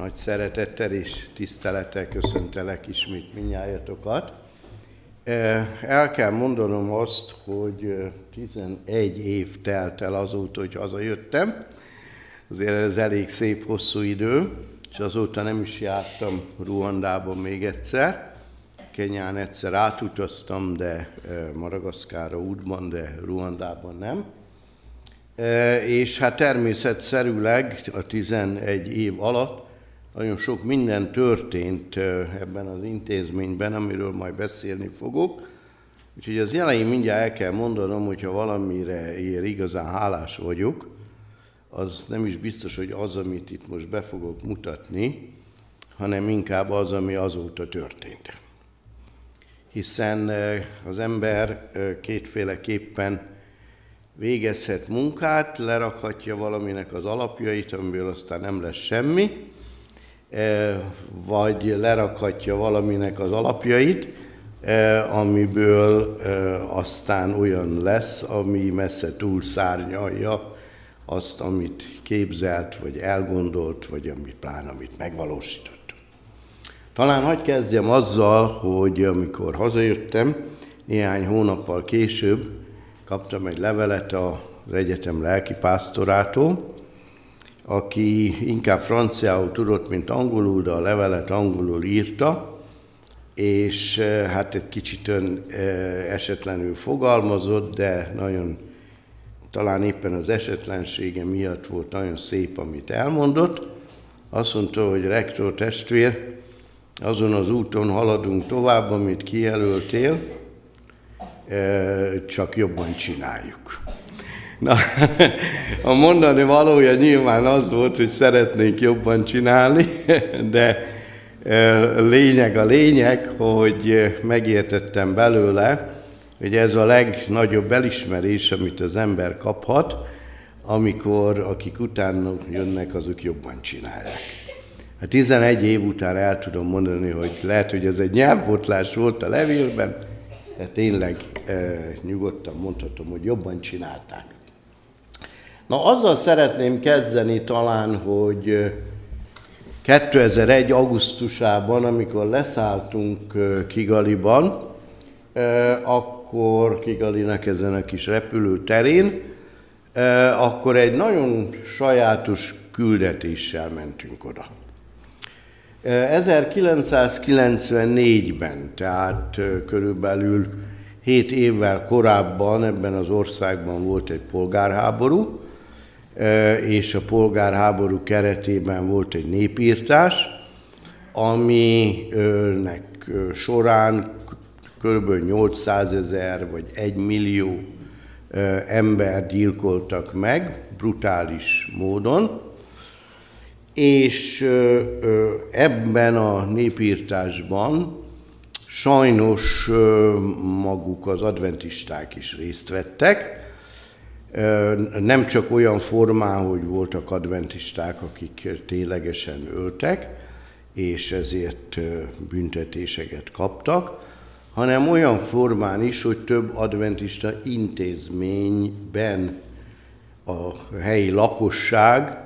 Nagy szeretettel és tisztelettel köszöntelek ismét minnyájatokat. El kell mondanom azt, hogy 11 év telt el azóta, hogy hazajöttem. Azért ez elég szép, hosszú idő, és azóta nem is jártam Ruandában még egyszer. Kenyán egyszer átutaztam, de Maragaszkára útban, de Ruandában nem. És hát természetszerűleg a 11 év alatt nagyon sok minden történt ebben az intézményben, amiről majd beszélni fogok. Úgyhogy az elején mindjárt el kell mondanom, hogyha valamire ér igazán hálás vagyok, az nem is biztos, hogy az, amit itt most be fogok mutatni, hanem inkább az, ami azóta történt. Hiszen az ember kétféleképpen végezhet munkát, lerakhatja valaminek az alapjait, amiből aztán nem lesz semmi, vagy lerakhatja valaminek az alapjait, e, amiből e, aztán olyan lesz, ami messze túl szárnyalja azt, amit képzelt, vagy elgondolt, vagy amit plán, amit megvalósított. Talán hagyd kezdjem azzal, hogy amikor hazajöttem, néhány hónappal később kaptam egy levelet az egyetem lelkipásztorától, aki inkább franciául tudott, mint angolul, de a levelet angolul írta, és eh, hát egy kicsit ön eh, esetlenül fogalmazott, de nagyon talán éppen az esetlensége miatt volt nagyon szép, amit elmondott. Azt mondta, hogy rektor testvér, azon az úton haladunk tovább, amit kijelöltél, eh, csak jobban csináljuk. Na, a mondani valója nyilván az volt, hogy szeretnénk jobban csinálni, de lényeg a lényeg, hogy megértettem belőle, hogy ez a legnagyobb elismerés, amit az ember kaphat, amikor akik utána jönnek, azok jobban csinálják. Hát 11 év után el tudom mondani, hogy lehet, hogy ez egy nyelvbotlás volt a levélben, de tényleg e, nyugodtan mondhatom, hogy jobban csinálták. Na azzal szeretném kezdeni talán, hogy 2001. augusztusában, amikor leszálltunk Kigaliban, akkor Kigalinak ezen a kis repülőterén, akkor egy nagyon sajátos küldetéssel mentünk oda. 1994-ben, tehát körülbelül 7 évvel korábban ebben az országban volt egy polgárháború, és a polgárháború keretében volt egy népírtás, aminek során kb. 800 ezer vagy 1 millió ember gyilkoltak meg brutális módon, és ebben a népírtásban sajnos maguk az adventisták is részt vettek, nem csak olyan formán, hogy voltak adventisták, akik ténylegesen öltek, és ezért büntetéseket kaptak, hanem olyan formán is, hogy több adventista intézményben a helyi lakosság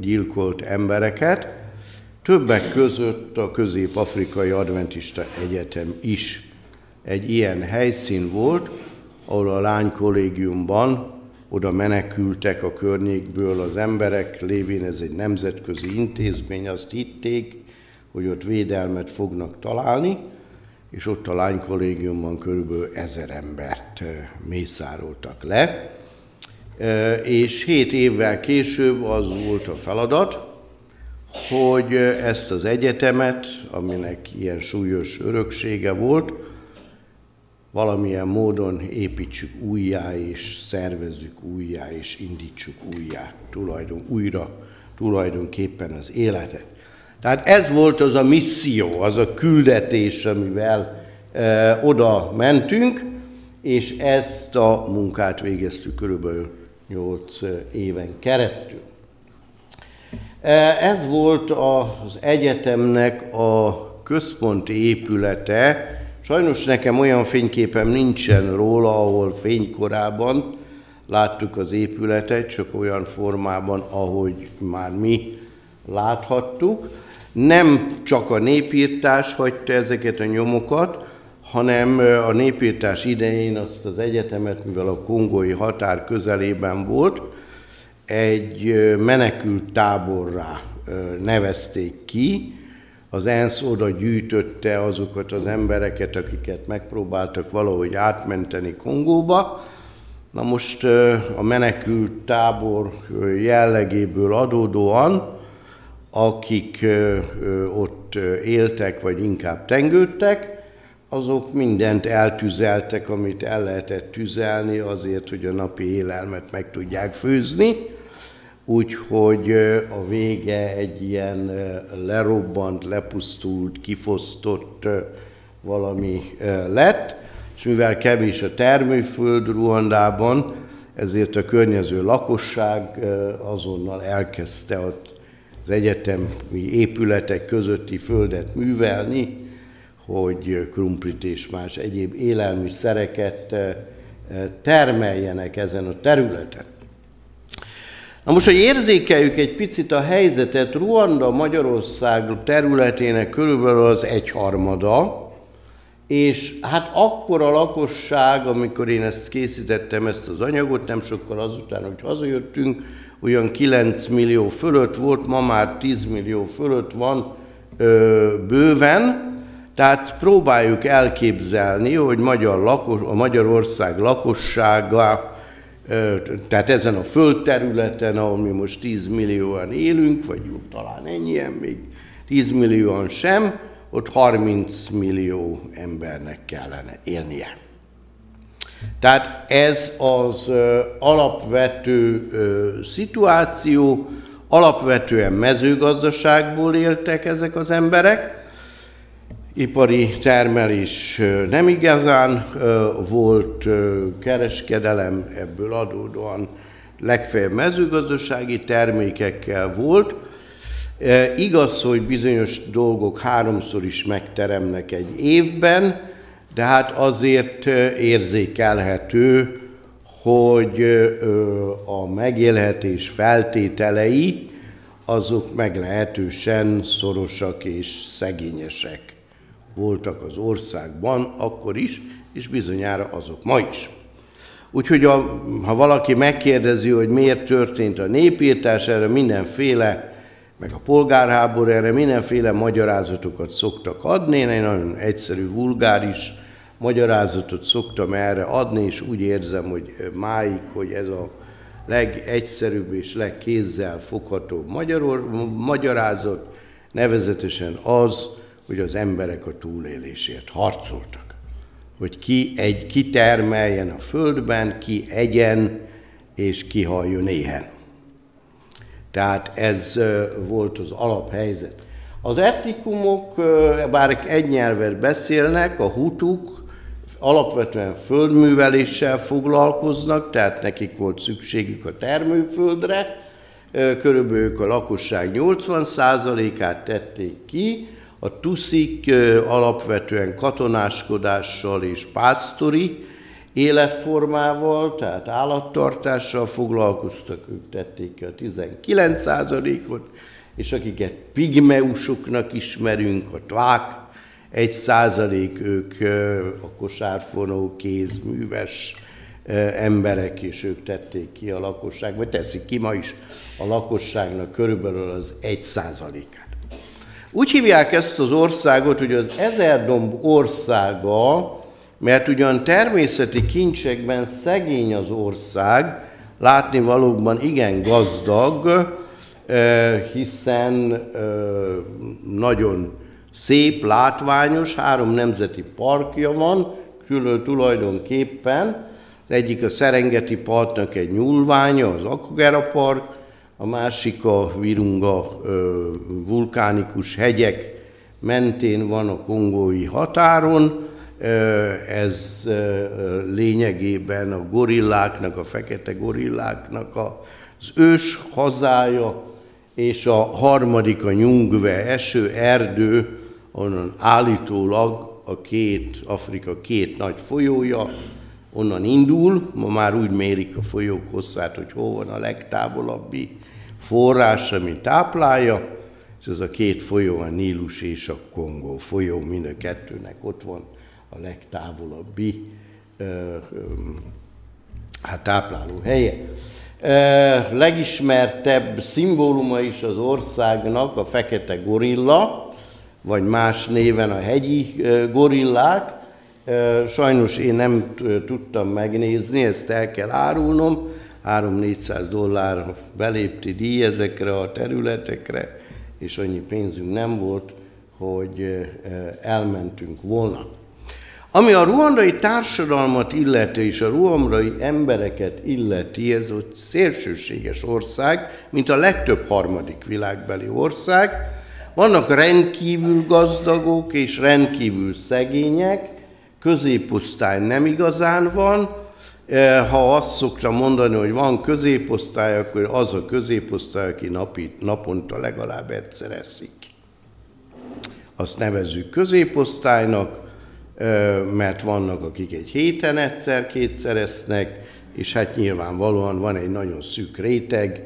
gyilkolt embereket, többek között a Közép-Afrikai Adventista Egyetem is egy ilyen helyszín volt, ahol a lány kollégiumban oda menekültek a környékből az emberek, lévén ez egy nemzetközi intézmény, azt hitték, hogy ott védelmet fognak találni, és ott a lány kollégiumban körülbelül ezer embert mészároltak le. És hét évvel később az volt a feladat, hogy ezt az egyetemet, aminek ilyen súlyos öröksége volt, valamilyen módon építsük újjá, és szervezzük újjá, és indítsuk újjá, tulajdon, újra tulajdonképpen az életet. Tehát ez volt az a misszió, az a küldetés, amivel e, oda mentünk, és ezt a munkát végeztük körülbelül 8 éven keresztül. E, ez volt az egyetemnek a központi épülete, Sajnos nekem olyan fényképem nincsen róla, ahol fénykorában láttuk az épületet, csak olyan formában, ahogy már mi láthattuk. Nem csak a népírtás hagyta ezeket a nyomokat, hanem a népírtás idején azt az egyetemet, mivel a kongói határ közelében volt, egy menekült táborrá nevezték ki. Az ENSZ oda gyűjtötte azokat az embereket, akiket megpróbáltak valahogy átmenteni Kongóba. Na most a menekült tábor jellegéből adódóan, akik ott éltek, vagy inkább tengődtek, azok mindent eltüzeltek, amit el lehetett tüzelni azért, hogy a napi élelmet meg tudják főzni. Úgyhogy a vége egy ilyen lerobbant, lepusztult, kifosztott valami lett, és mivel kevés a termőföld Ruandában, ezért a környező lakosság azonnal elkezdte ott az egyetemi épületek közötti földet művelni, hogy krumplit és más egyéb élelmiszereket termeljenek ezen a területen. Na most, hogy érzékeljük egy picit a helyzetet, Ruanda Magyarország területének körülbelül az egyharmada, és hát akkor a lakosság, amikor én ezt készítettem, ezt az anyagot, nem sokkal azután, hogy hazajöttünk, olyan 9 millió fölött volt, ma már 10 millió fölött van ö, bőven, tehát próbáljuk elképzelni, hogy magyar lakos, a Magyarország lakossága, tehát ezen a földterületen, ahol mi most 10 millióan élünk, vagy talán ennyien, még 10 millióan sem, ott 30 millió embernek kellene élnie. Tehát ez az alapvető szituáció, alapvetően mezőgazdaságból éltek ezek az emberek, ipari termelés nem igazán volt, kereskedelem ebből adódóan legfeljebb mezőgazdasági termékekkel volt. Igaz, hogy bizonyos dolgok háromszor is megteremnek egy évben, de hát azért érzékelhető, hogy a megélhetés feltételei azok meglehetősen szorosak és szegényesek voltak az országban akkor is, és bizonyára azok ma is. Úgyhogy a, ha valaki megkérdezi, hogy miért történt a népírtás, erre mindenféle, meg a polgárháború, erre mindenféle magyarázatokat szoktak adni. Én egy nagyon egyszerű, vulgáris magyarázatot szoktam erre adni, és úgy érzem, hogy máig, hogy ez a legegyszerűbb és legkézzel foghatóbb magyaror, magyarázat, nevezetesen az, hogy az emberek a túlélésért harcoltak. Hogy ki, egy, ki termeljen a földben, ki egyen, és ki halljon éhen. Tehát ez volt az alaphelyzet. Az etnikumok, bár egy nyelvet beszélnek, a hutuk alapvetően földműveléssel foglalkoznak, tehát nekik volt szükségük a termőföldre, körülbelül a lakosság 80%-át tették ki, a tuszik alapvetően katonáskodással és pásztori életformával, tehát állattartással foglalkoztak, ők tették ki a 19%-ot, és akiket pigmeusoknak ismerünk, a tvák, egy százalék ők a kosárfonó, kézműves emberek, és ők tették ki a lakosság, vagy teszik ki ma is a lakosságnak körülbelül az egy százalékát. Úgy hívják ezt az országot, hogy az Ezerdomb országa, mert ugyan természeti kincsekben szegény az ország, látni valóban igen gazdag, hiszen nagyon szép, látványos, három nemzeti parkja van, külön tulajdonképpen. Az egyik a Szerengeti partnak egy nyúlványa, az Akogera Park, a másik a Virunga vulkánikus hegyek mentén van a kongói határon, ez lényegében a gorilláknak, a fekete gorilláknak az ős hazája, és a harmadik a Nyungve eső erdő, onnan állítólag a két, Afrika két nagy folyója, onnan indul, ma már úgy mérik a folyók hosszát, hogy hol van a legtávolabbi forrás, ami táplálja, és ez a két folyó, a Nílus és a Kongó folyó, mind a kettőnek ott van a legtávolabbi hát tápláló helye. Legismertebb szimbóluma is az országnak a fekete gorilla, vagy más néven a hegyi gorillák. Sajnos én nem tudtam megnézni, ezt el kell árulnom. 3-400 dollár belépti díj ezekre a területekre, és annyi pénzünk nem volt, hogy elmentünk volna. Ami a ruandai társadalmat illeti és a ruandai embereket illeti, ez egy szélsőséges ország, mint a legtöbb harmadik világbeli ország. Vannak rendkívül gazdagok és rendkívül szegények, középosztály nem igazán van, ha azt szokta mondani, hogy van középosztály, akkor az a középosztály, aki napi, naponta legalább egyszer eszik. Azt nevezzük középosztálynak, mert vannak, akik egy héten egyszer-kétszer esznek, és hát nyilvánvalóan van egy nagyon szűk réteg,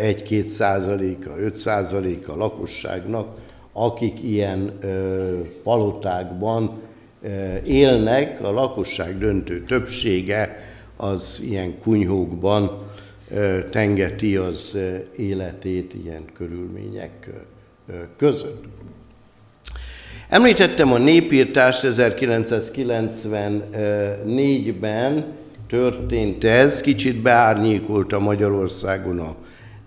egy-két százaléka, öt százaléka a lakosságnak, akik ilyen palotákban élnek, a lakosság döntő többsége az ilyen kunyhókban tengeti az életét ilyen körülmények között. Említettem a népírtást 1994-ben történt ez, kicsit beárnyékolta Magyarországon a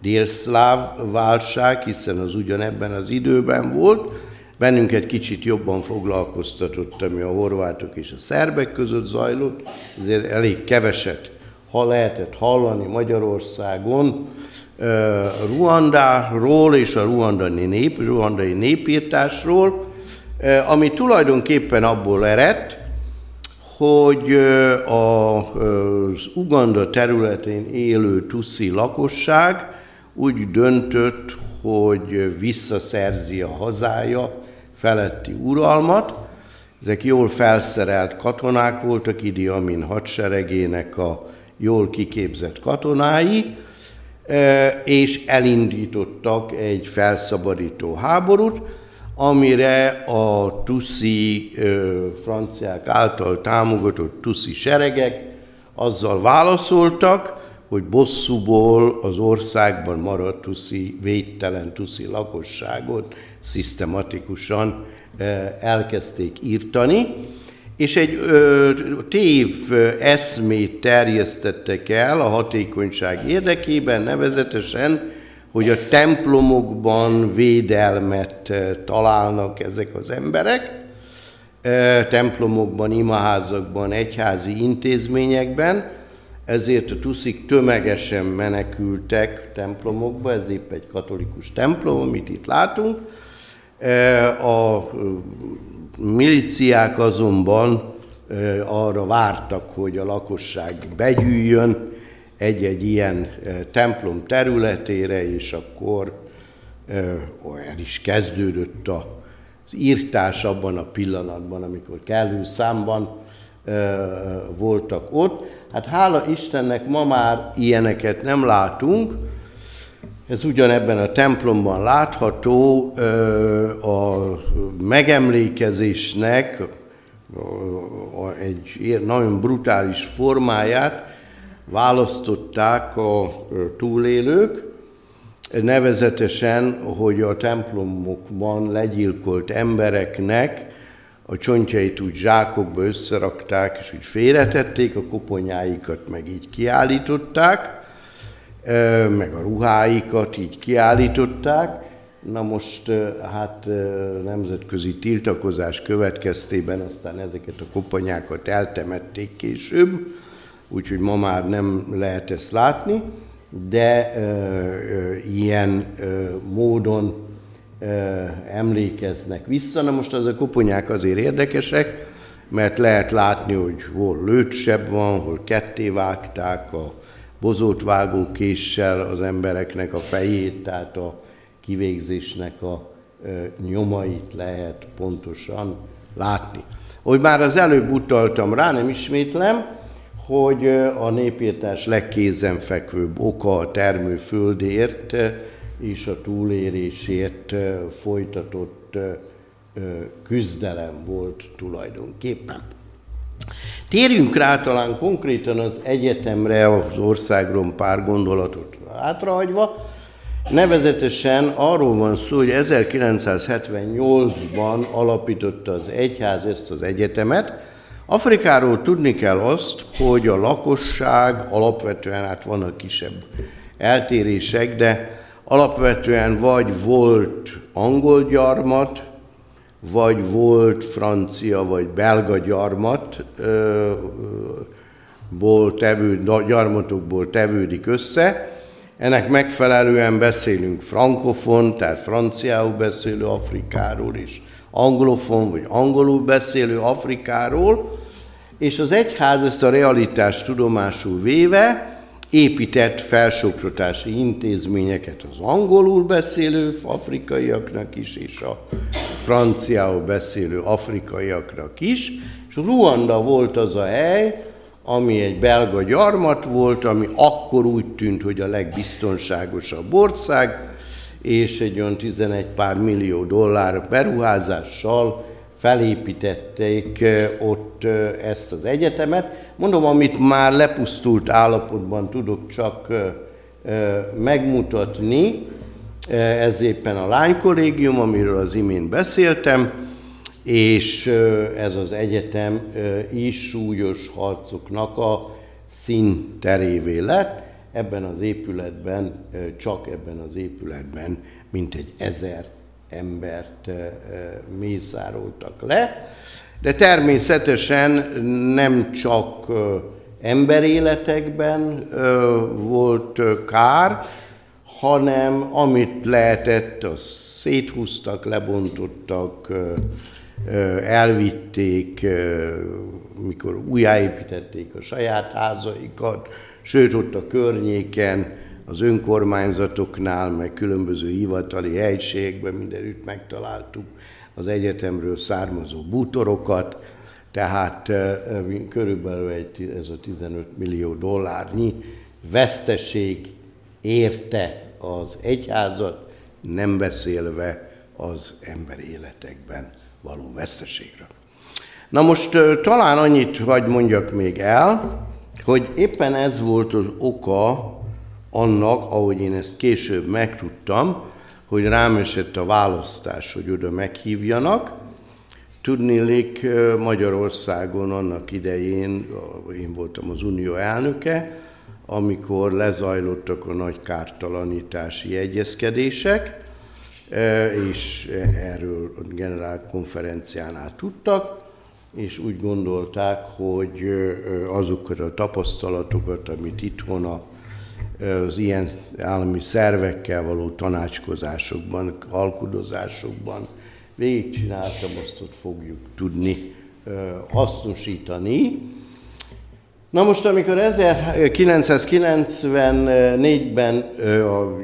délszláv válság, hiszen az ugyanebben az időben volt. Bennünket kicsit jobban foglalkoztatott, ami a horvátok és a szerbek között zajlott, ezért elég keveset ha lehetett hallani Magyarországon. Ruandáról és a ruandai, nép, ruandai népírtásról, ami tulajdonképpen abból eredt, hogy az Uganda területén élő tuszi lakosság úgy döntött, hogy visszaszerzi a hazája feletti uralmat. Ezek jól felszerelt katonák voltak, Idi Amin hadseregének a jól kiképzett katonái, és elindítottak egy felszabadító háborút, amire a tuszi franciák által támogatott tuszi seregek azzal válaszoltak, hogy bosszúból az országban maradt tuszi, védtelen tuszi lakosságot szisztematikusan elkezdték írtani, és egy ö, tév eszmét terjesztettek el a hatékonyság érdekében, nevezetesen hogy a templomokban védelmet találnak ezek az emberek, templomokban, imaházakban, egyházi intézményekben, ezért a tuszik tömegesen menekültek templomokba, ez épp egy katolikus templom, amit itt látunk. Eh, a miliciák azonban arra vártak, hogy a lakosság begyűjjön, egy-egy ilyen templom területére, és akkor olyan is kezdődött az írtás abban a pillanatban, amikor kellő számban voltak ott. Hát hála Istennek ma már ilyeneket nem látunk, ez ugyanebben a templomban látható a megemlékezésnek egy nagyon brutális formáját, választották a túlélők, nevezetesen, hogy a templomokban legyilkolt embereknek a csontjait úgy zsákokba összerakták, és úgy félretették, a koponyáikat meg így kiállították, meg a ruháikat így kiállították. Na most hát nemzetközi tiltakozás következtében aztán ezeket a koponyákat eltemették később, úgyhogy ma már nem lehet ezt látni, de ö, ö, ilyen ö, módon ö, emlékeznek vissza. Na most az a koponyák azért érdekesek, mert lehet látni, hogy hol lőtsebb van, hol ketté vágták a bozótvágó késsel az embereknek a fejét, tehát a kivégzésnek a nyomait lehet pontosan látni. Hogy már az előbb utaltam rá, nem ismétlem, hogy a népírtás legkézenfekvőbb oka a termőföldért és a túlérésért folytatott küzdelem volt tulajdonképpen. Térjünk rá talán konkrétan az egyetemre, az országról pár gondolatot átrahagyva. Nevezetesen arról van szó, hogy 1978-ban alapította az egyház ezt az egyetemet. Afrikáról tudni kell azt, hogy a lakosság alapvetően, hát vannak kisebb eltérések, de alapvetően vagy volt angol gyarmat, vagy volt francia vagy belga gyarmat, ból tevő, gyarmatokból tevődik össze. Ennek megfelelően beszélünk frankofon, tehát franciául beszélő Afrikáról is, anglofon vagy angolul beszélő Afrikáról, és az egyház ezt a realitást tudomásul véve épített felsőoktatási intézményeket az angolul beszélő afrikaiaknak is, és a franciául beszélő afrikaiaknak is, és Ruanda volt az a hely, ami egy belga gyarmat volt, ami akkor úgy tűnt, hogy a legbiztonságosabb ország, és egy olyan 11 pár millió dollár beruházással felépítették ott ezt az egyetemet. Mondom, amit már lepusztult állapotban tudok csak megmutatni, ez éppen a lánykollégium, amiről az imént beszéltem, és ez az egyetem is súlyos harcoknak a színterévé lett. Ebben az épületben, csak ebben az épületben mintegy ezer embert mészároltak le, de természetesen nem csak emberéletekben volt kár, hanem amit lehetett, azt széthúztak, lebontottak, elvitték, mikor újjáépítették a saját házaikat, sőt ott a környéken az önkormányzatoknál, meg különböző hivatali helységekben mindenütt megtaláltuk az egyetemről származó bútorokat, tehát körülbelül egy, ez a 15 millió dollárnyi veszteség érte az egyházat, nem beszélve az ember életekben való veszteségről. Na most talán annyit hagy mondjak még el, hogy éppen ez volt az oka annak, ahogy én ezt később megtudtam, hogy rám esett a választás, hogy oda meghívjanak. Tudnélik Magyarországon annak idején, én voltam az Unió elnöke, amikor lezajlottak a nagy kártalanítási egyezkedések, és erről a generál konferenciánál tudtak, és úgy gondolták, hogy azokat a tapasztalatokat, amit itthon az ilyen állami szervekkel való tanácskozásokban, alkudozásokban végigcsináltam, azt ott fogjuk tudni hasznosítani. Na most, amikor 1994-ben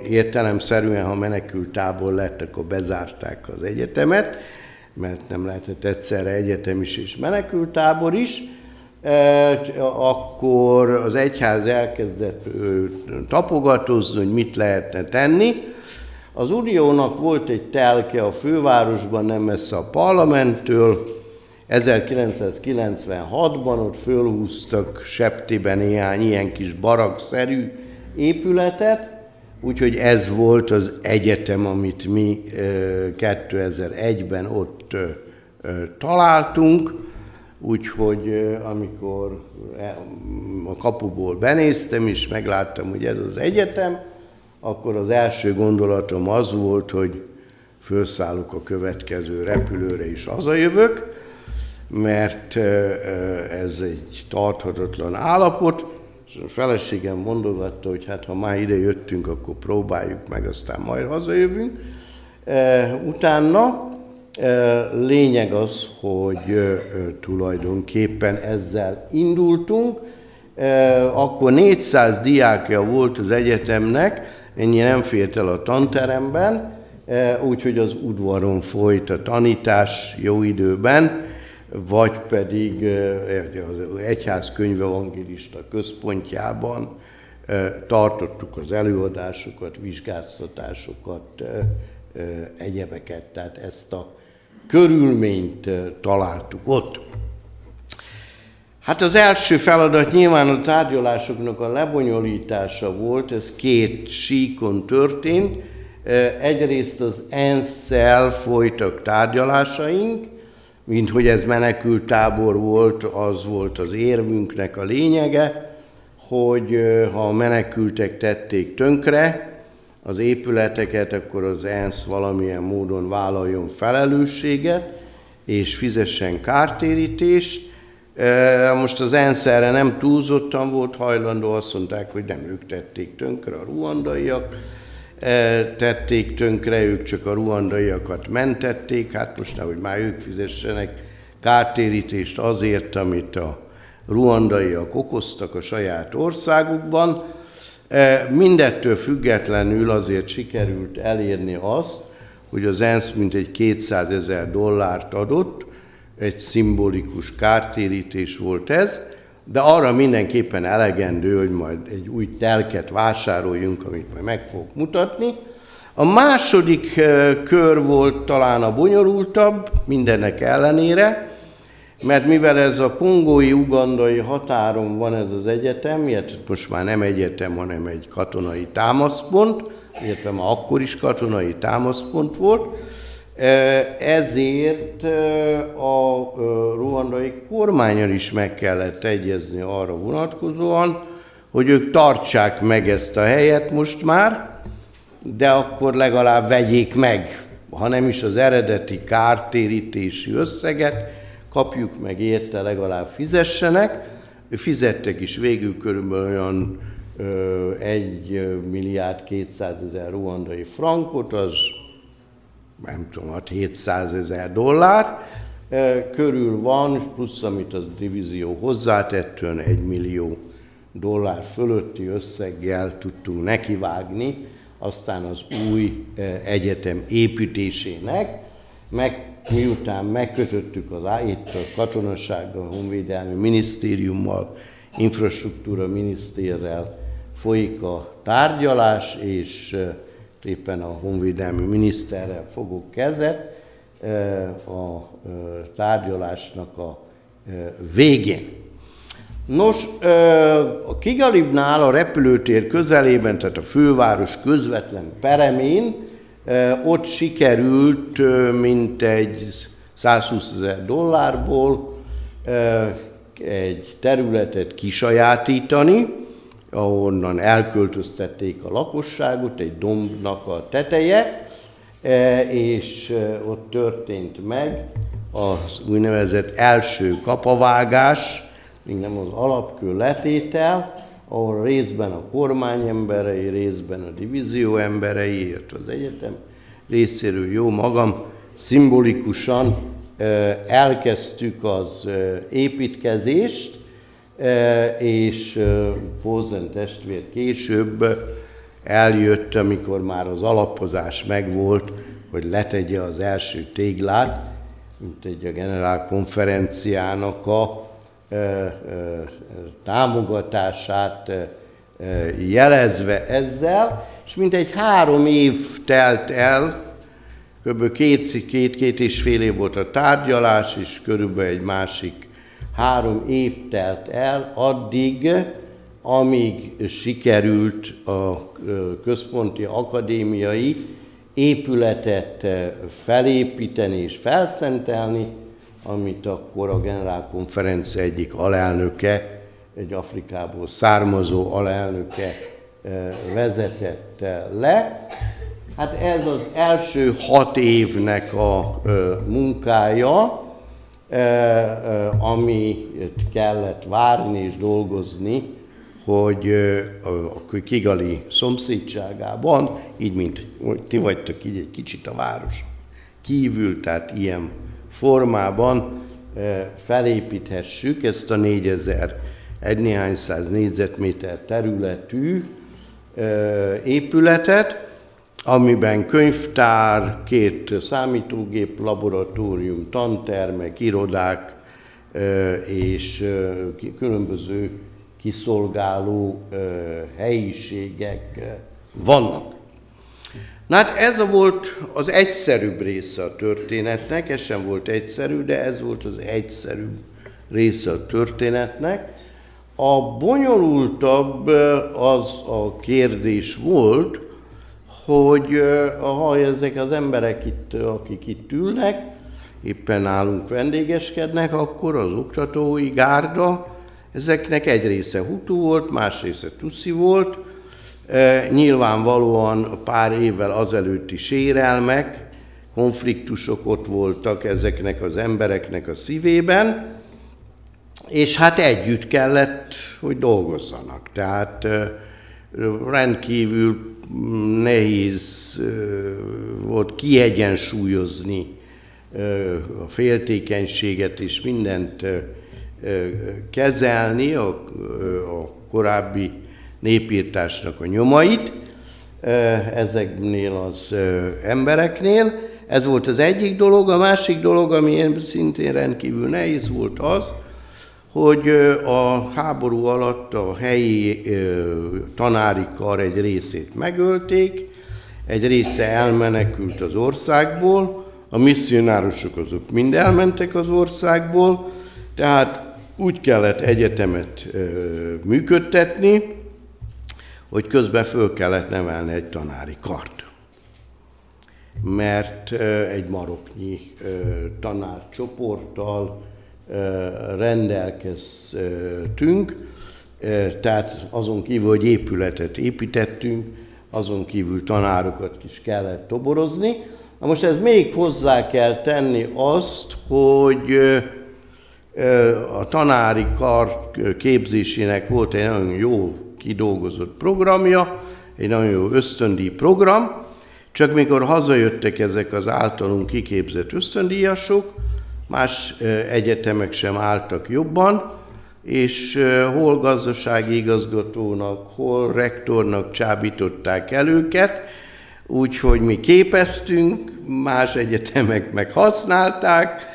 értelemszerűen, ha menekült tábor lett, akkor bezárták az egyetemet, mert nem lehetett egyszerre egyetem is és menekült tábor is, akkor az egyház elkezdett tapogatózni, hogy mit lehetne tenni. Az Uniónak volt egy telke a fővárosban, nem messze a parlamenttől, 1996-ban ott fölhúztak Septiben néhány ilyen kis barakszerű épületet, úgyhogy ez volt az egyetem, amit mi 2001-ben ott találtunk, úgyhogy amikor e, a kapuból benéztem, és megláttam, hogy ez az egyetem, akkor az első gondolatom az volt, hogy felszállok a következő repülőre, és hazajövök, mert ez egy tarthatatlan állapot, a feleségem mondogatta, hogy hát ha már ide jöttünk, akkor próbáljuk meg, aztán majd hazajövünk. Utána lényeg az, hogy tulajdonképpen ezzel indultunk, akkor 400 diákja volt az egyetemnek, ennyi nem fért el a tanteremben, úgyhogy az udvaron folyt a tanítás jó időben, vagy pedig az egyház könyve evangélista központjában tartottuk az előadásokat, vizsgáztatásokat, egyebeket, tehát ezt a körülményt találtuk ott. Hát az első feladat nyilván a tárgyalásoknak a lebonyolítása volt, ez két síkon történt. Egyrészt az ENSZ-szel folytak tárgyalásaink, mint hogy ez menekült tábor volt, az volt az érvünknek a lényege, hogy ha a menekültek tették tönkre az épületeket, akkor az ENSZ valamilyen módon vállaljon felelősséget, és fizessen kártérítést. Most az ENSZ erre nem túlzottan volt hajlandó, azt mondták, hogy nem ők tették tönkre, a ruandaiak tették tönkre, ők csak a ruandaiakat mentették, hát most nehogy már ők fizessenek kártérítést azért, amit a ruandaiak okoztak a saját országukban. Mindettől függetlenül azért sikerült elérni azt, hogy az ENSZ mintegy 200 ezer dollárt adott, egy szimbolikus kártérítés volt ez, de arra mindenképpen elegendő, hogy majd egy új telket vásároljunk, amit majd meg fogok mutatni. A második kör volt talán a bonyolultabb, mindennek ellenére, mert mivel ez a kongói-ugandai határon van ez az egyetem, illetve most már nem egyetem, hanem egy katonai támaszpont, illetve már akkor is katonai támaszpont volt, ezért a ruandai kormányal is meg kellett egyezni arra vonatkozóan, hogy ők tartsák meg ezt a helyet most már, de akkor legalább vegyék meg, ha nem is az eredeti kártérítési összeget, kapjuk meg érte, legalább fizessenek. Fizettek is végül körülbelül olyan 1 milliárd 200 ezer ruandai frankot, az nem tudom, 700 ezer dollár, körül van, plusz amit a divízió hozzátettően 1 millió dollár fölötti összeggel tudtunk nekivágni, aztán az új egyetem építésének, meg miután megkötöttük az itt a katonasággal, a honvédelmi minisztériummal, infrastruktúra minisztérrel folyik a tárgyalás, és éppen a honvédelmi miniszterrel fogok kezet a tárgyalásnak a végén. Nos, a Kigalibnál a repülőtér közelében, tehát a főváros közvetlen peremén, ott sikerült mintegy 120 ezer dollárból egy területet kisajátítani, ahonnan elköltöztették a lakosságot, egy dombnak a teteje, és ott történt meg az úgynevezett első kapavágás, még nem az alapkő letétel, ahol részben a kormány emberei, részben a divízió emberei, illetve az egyetem részéről jó magam, szimbolikusan elkezdtük az építkezést, és Pózen testvér később eljött, amikor már az alapozás megvolt, hogy letegye az első téglát, mint egy a generálkonferenciának a támogatását jelezve ezzel, és mint egy három év telt el, kb. Két, két, két és fél év volt a tárgyalás, és körülbelül egy másik három év telt el, addig, amíg sikerült a központi akadémiai épületet felépíteni és felszentelni, amit akkor a generálkonferencia egyik alelnöke, egy Afrikából származó alelnöke vezetett le. Hát ez az első hat évnek a munkája, amit kellett várni és dolgozni, hogy a Kigali szomszédságában, így mint ti vagytok így egy kicsit a város kívül, tehát ilyen formában felépíthessük ezt a 4000 egy néhány száz négyzetméter területű épületet, amiben könyvtár, két számítógép, laboratórium, tantermek, irodák és különböző kiszolgáló helyiségek vannak. Na hát ez volt az egyszerűbb része a történetnek, ez sem volt egyszerű, de ez volt az egyszerűbb része a történetnek. A bonyolultabb az a kérdés volt, hogy ha ezek az emberek itt, akik itt ülnek, éppen nálunk vendégeskednek, akkor az oktatói gárda, ezeknek egy része hutu volt, más része tuszi volt, nyilvánvalóan pár évvel azelőtti sérelmek, konfliktusok ott voltak ezeknek az embereknek a szívében, és hát együtt kellett, hogy dolgozzanak. Tehát rendkívül nehéz e, volt kiegyensúlyozni a féltékenységet és mindent kezelni, a, a korábbi népírtásnak a nyomait ezeknél az embereknél. Ez volt az egyik dolog. A másik dolog, ami szintén rendkívül nehéz volt az, hogy a háború alatt a helyi tanári kar egy részét megölték, egy része elmenekült az országból, a misszionárusok azok mind elmentek az országból, tehát úgy kellett egyetemet működtetni, hogy közben föl kellett nevelni egy tanári kart. Mert egy maroknyi tanárcsoporttal rendelkeztünk, tehát azon kívül, hogy épületet építettünk, azon kívül tanárokat is kellett toborozni, Na most ez még hozzá kell tenni azt, hogy a tanári kar képzésének volt egy nagyon jó kidolgozott programja, egy nagyon jó ösztöndíj program, csak mikor hazajöttek ezek az általunk kiképzett ösztöndíjasok, más egyetemek sem álltak jobban, és hol gazdasági igazgatónak, hol rektornak csábították el őket, úgyhogy mi képeztünk, más egyetemek meg használták,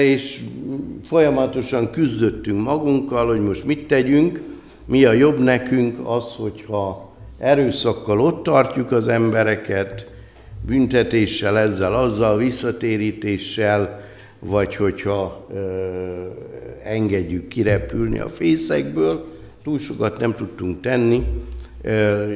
és folyamatosan küzdöttünk magunkkal, hogy most mit tegyünk, mi a jobb nekünk az, hogyha erőszakkal ott tartjuk az embereket, büntetéssel, ezzel, azzal, visszatérítéssel, vagy hogyha ö, engedjük kirepülni a fészekből, túl sokat nem tudtunk tenni,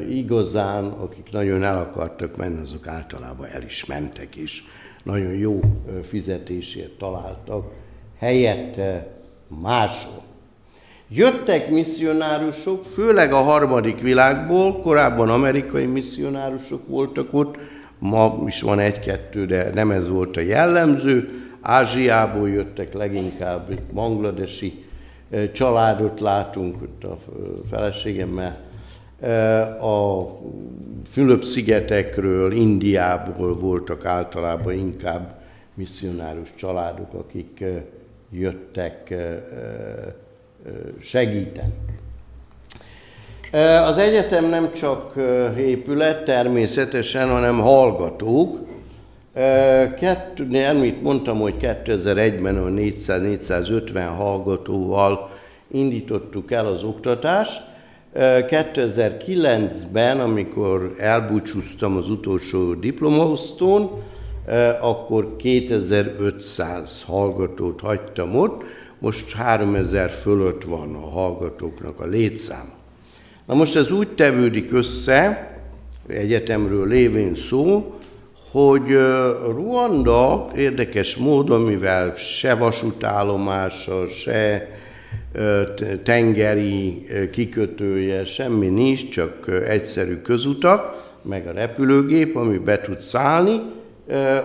igazán, akik nagyon el akartak menni, azok általában el is mentek, és nagyon jó fizetésért találtak helyette máshol. Jöttek misszionárusok, főleg a harmadik világból, korábban amerikai misszionárusok voltak ott, ma is van egy-kettő, de nem ez volt a jellemző. Ázsiából jöttek leginkább, bangladesi családot látunk, ott a feleségemmel a Fülöp-szigetekről, Indiából voltak általában inkább misszionárus családok, akik jöttek segíteni. Az egyetem nem csak épület természetesen, hanem hallgatók. Kettő, amit mondtam, hogy 2001-ben a 400-450 hallgatóval indítottuk el az oktatást, 2009-ben, amikor elbúcsúztam az utolsó diplomaosztón, akkor 2500 hallgatót hagytam ott, most 3000 fölött van a hallgatóknak a létszám. Na most ez úgy tevődik össze, egyetemről lévén szó, hogy Ruanda érdekes módon, mivel se vasútállomása, se tengeri kikötője, semmi nincs, csak egyszerű közutak, meg a repülőgép, ami be tud szállni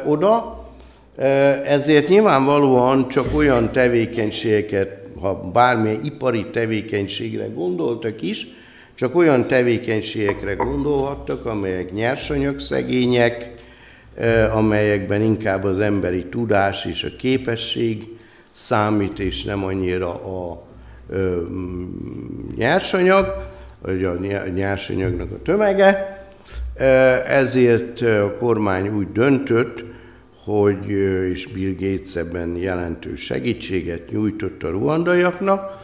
oda. Ezért nyilvánvalóan csak olyan tevékenységeket, ha bármilyen ipari tevékenységre gondoltak is, csak olyan tevékenységekre gondolhattak, amelyek nyersanyag szegények, amelyekben inkább az emberi tudás és a képesség számít, és nem annyira a nyersanyag, vagy a nyersanyagnak a tömege, ezért a kormány úgy döntött, hogy, és Bill Gates ebben jelentős segítséget nyújtott a ruandaiaknak,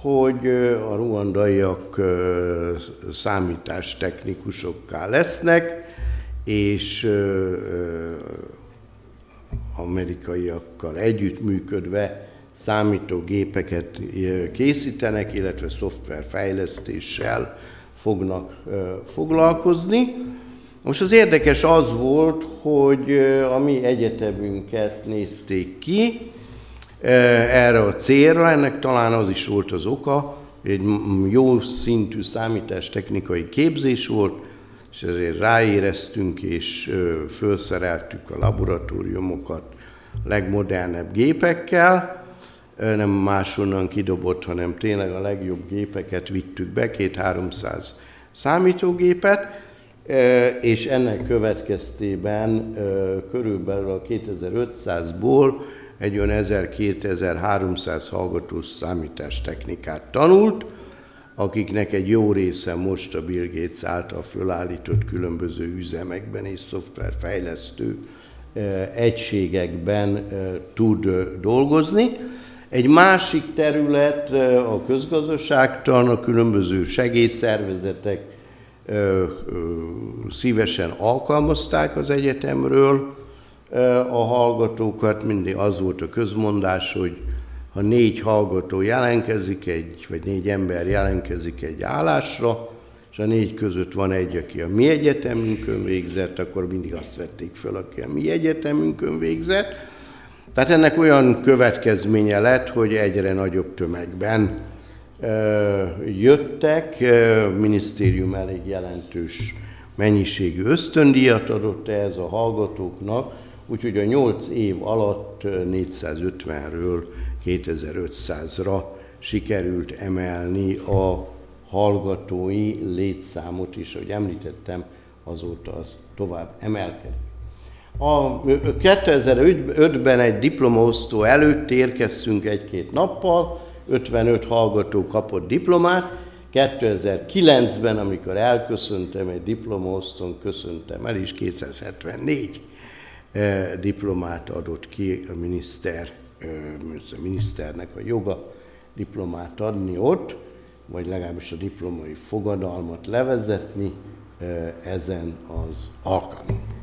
hogy a ruandaiak számítástechnikusokká lesznek, és amerikaiakkal együttműködve számítógépeket készítenek, illetve szoftverfejlesztéssel fognak foglalkozni. Most az érdekes az volt, hogy a mi egyetemünket nézték ki erre a célra, ennek talán az is volt az oka, egy jó szintű számítástechnikai képzés volt, és ezért ráéreztünk és felszereltük a laboratóriumokat legmodernebb gépekkel, nem máshonnan kidobott, hanem tényleg a legjobb gépeket vittük be, két-háromszáz számítógépet, és ennek következtében körülbelül a 2500-ból egy olyan 1000-2300 hallgatós számítástechnikát tanult, akiknek egy jó része most a Bill Gates által fölállított különböző üzemekben és szoftverfejlesztő egységekben tud dolgozni. Egy másik terület a közgazdaságtan, a különböző segélyszervezetek szívesen alkalmazták az egyetemről a hallgatókat, mindig az volt a közmondás, hogy ha négy hallgató jelentkezik egy, vagy négy ember jelentkezik egy állásra, és a négy között van egy, aki a mi egyetemünkön végzett, akkor mindig azt vették föl, aki a mi egyetemünkön végzett. Tehát ennek olyan következménye lett, hogy egyre nagyobb tömegben jöttek, a minisztérium elég jelentős mennyiségű ösztöndíjat adott ehhez a hallgatóknak, úgyhogy a 8 év alatt 450-ről 2500-ra sikerült emelni a hallgatói létszámot is, ahogy említettem, azóta az tovább emelkedik. A 2005-ben egy diplomaosztó előtt érkeztünk egy-két nappal, 55 hallgató kapott diplomát, 2009-ben, amikor elköszöntem egy diplomaosztón, köszöntem el, és 274 eh, diplomát adott ki a miniszter, miniszternek a joga diplomát adni ott, vagy legalábbis a diplomai fogadalmat levezetni ezen az alkalmon.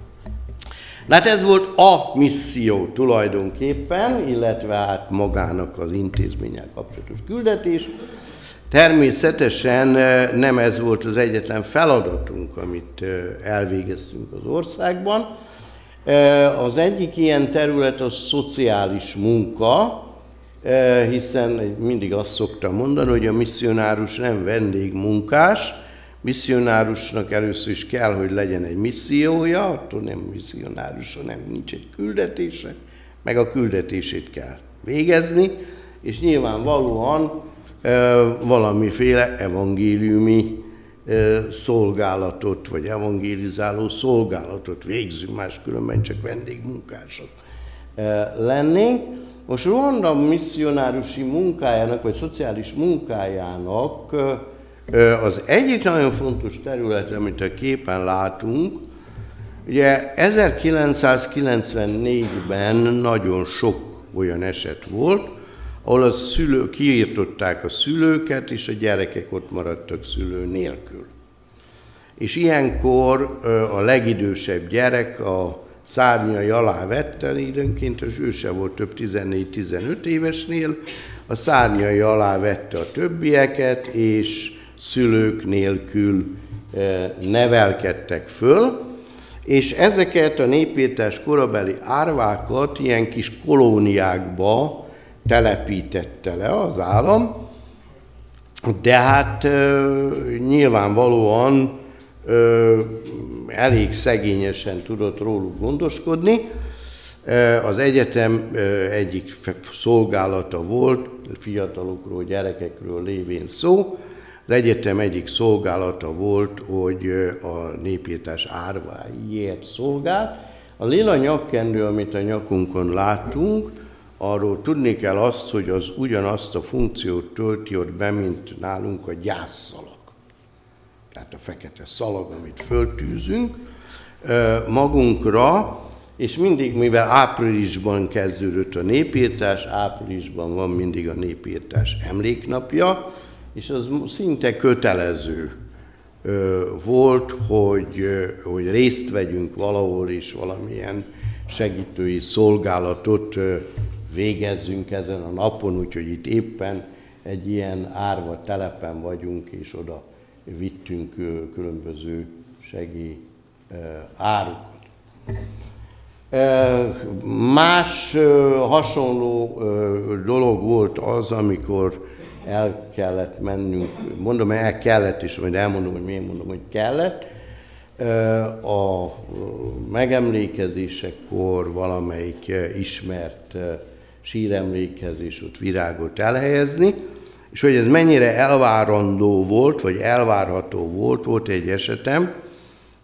Na hát ez volt a misszió tulajdonképpen, illetve hát magának az intézménnyel kapcsolatos küldetés. Természetesen nem ez volt az egyetlen feladatunk, amit elvégeztünk az országban. Az egyik ilyen terület a szociális munka, hiszen mindig azt szoktam mondani, hogy a misszionárus nem vendégmunkás, misszionárusnak először is kell, hogy legyen egy missziója, attól nem misszionárus, hanem nincs egy küldetése, meg a küldetését kell végezni, és nyilvánvalóan valamiféle evangéliumi szolgálatot, vagy evangélizáló szolgálatot végzünk, máskülönben csak vendégmunkások lennénk. Most Ruanda misszionárusi munkájának, vagy szociális munkájának az egyik nagyon fontos terület, amit a képen látunk, ugye 1994-ben nagyon sok olyan eset volt, ahol a szülő, kiírtották a szülőket, és a gyerekek ott maradtak szülő nélkül. És ilyenkor a legidősebb gyerek a szárnyai alá vette, időnként az ő se volt több 14-15 évesnél, a szárnyai alá vette a többieket, és szülők nélkül nevelkedtek föl, és ezeket a népírtás korabeli árvákat ilyen kis kolóniákba telepítette le az állam, de hát nyilvánvalóan elég szegényesen tudott róluk gondoskodni. Az egyetem egyik szolgálata volt, fiatalokról, gyerekekről lévén szó, az egyetem egyik szolgálata volt, hogy a népírtás árváiért szolgált. A lila nyakkendő, amit a nyakunkon látunk, arról tudni kell azt, hogy az ugyanazt a funkciót tölti ott be, mint nálunk a gyászszalag. Tehát a fekete szalag, amit föltűzünk magunkra, és mindig, mivel áprilisban kezdődött a népírtás, áprilisban van mindig a népírtás emléknapja, és az szinte kötelező volt, hogy, hogy részt vegyünk valahol is, valamilyen segítői szolgálatot végezzünk ezen a napon, úgyhogy itt éppen egy ilyen árva telepen vagyunk, és oda vittünk különböző segély árukat. Más hasonló dolog volt az, amikor el kellett mennünk, mondom, el kellett is, majd elmondom, hogy miért mondom, hogy kellett, a megemlékezésekor valamelyik ismert síremlékezés ott virágot elhelyezni, és hogy ez mennyire elvárandó volt, vagy elvárható volt, volt egy esetem,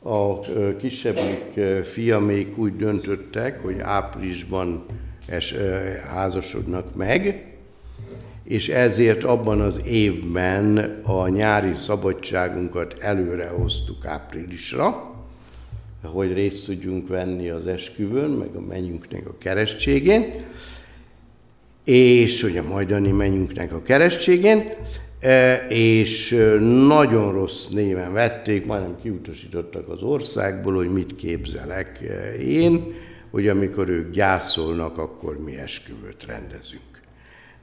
a kisebbik fiamék úgy döntöttek, hogy áprilisban es, házasodnak meg, és ezért abban az évben a nyári szabadságunkat előre hoztuk áprilisra, hogy részt tudjunk venni az esküvőn, meg a mennyünknek a keresztségén, és hogy a majdani mennyünknek a keresztségén, e, és nagyon rossz néven vették, majdnem kiutasítottak az országból, hogy mit képzelek én, hogy amikor ők gyászolnak, akkor mi esküvőt rendezünk.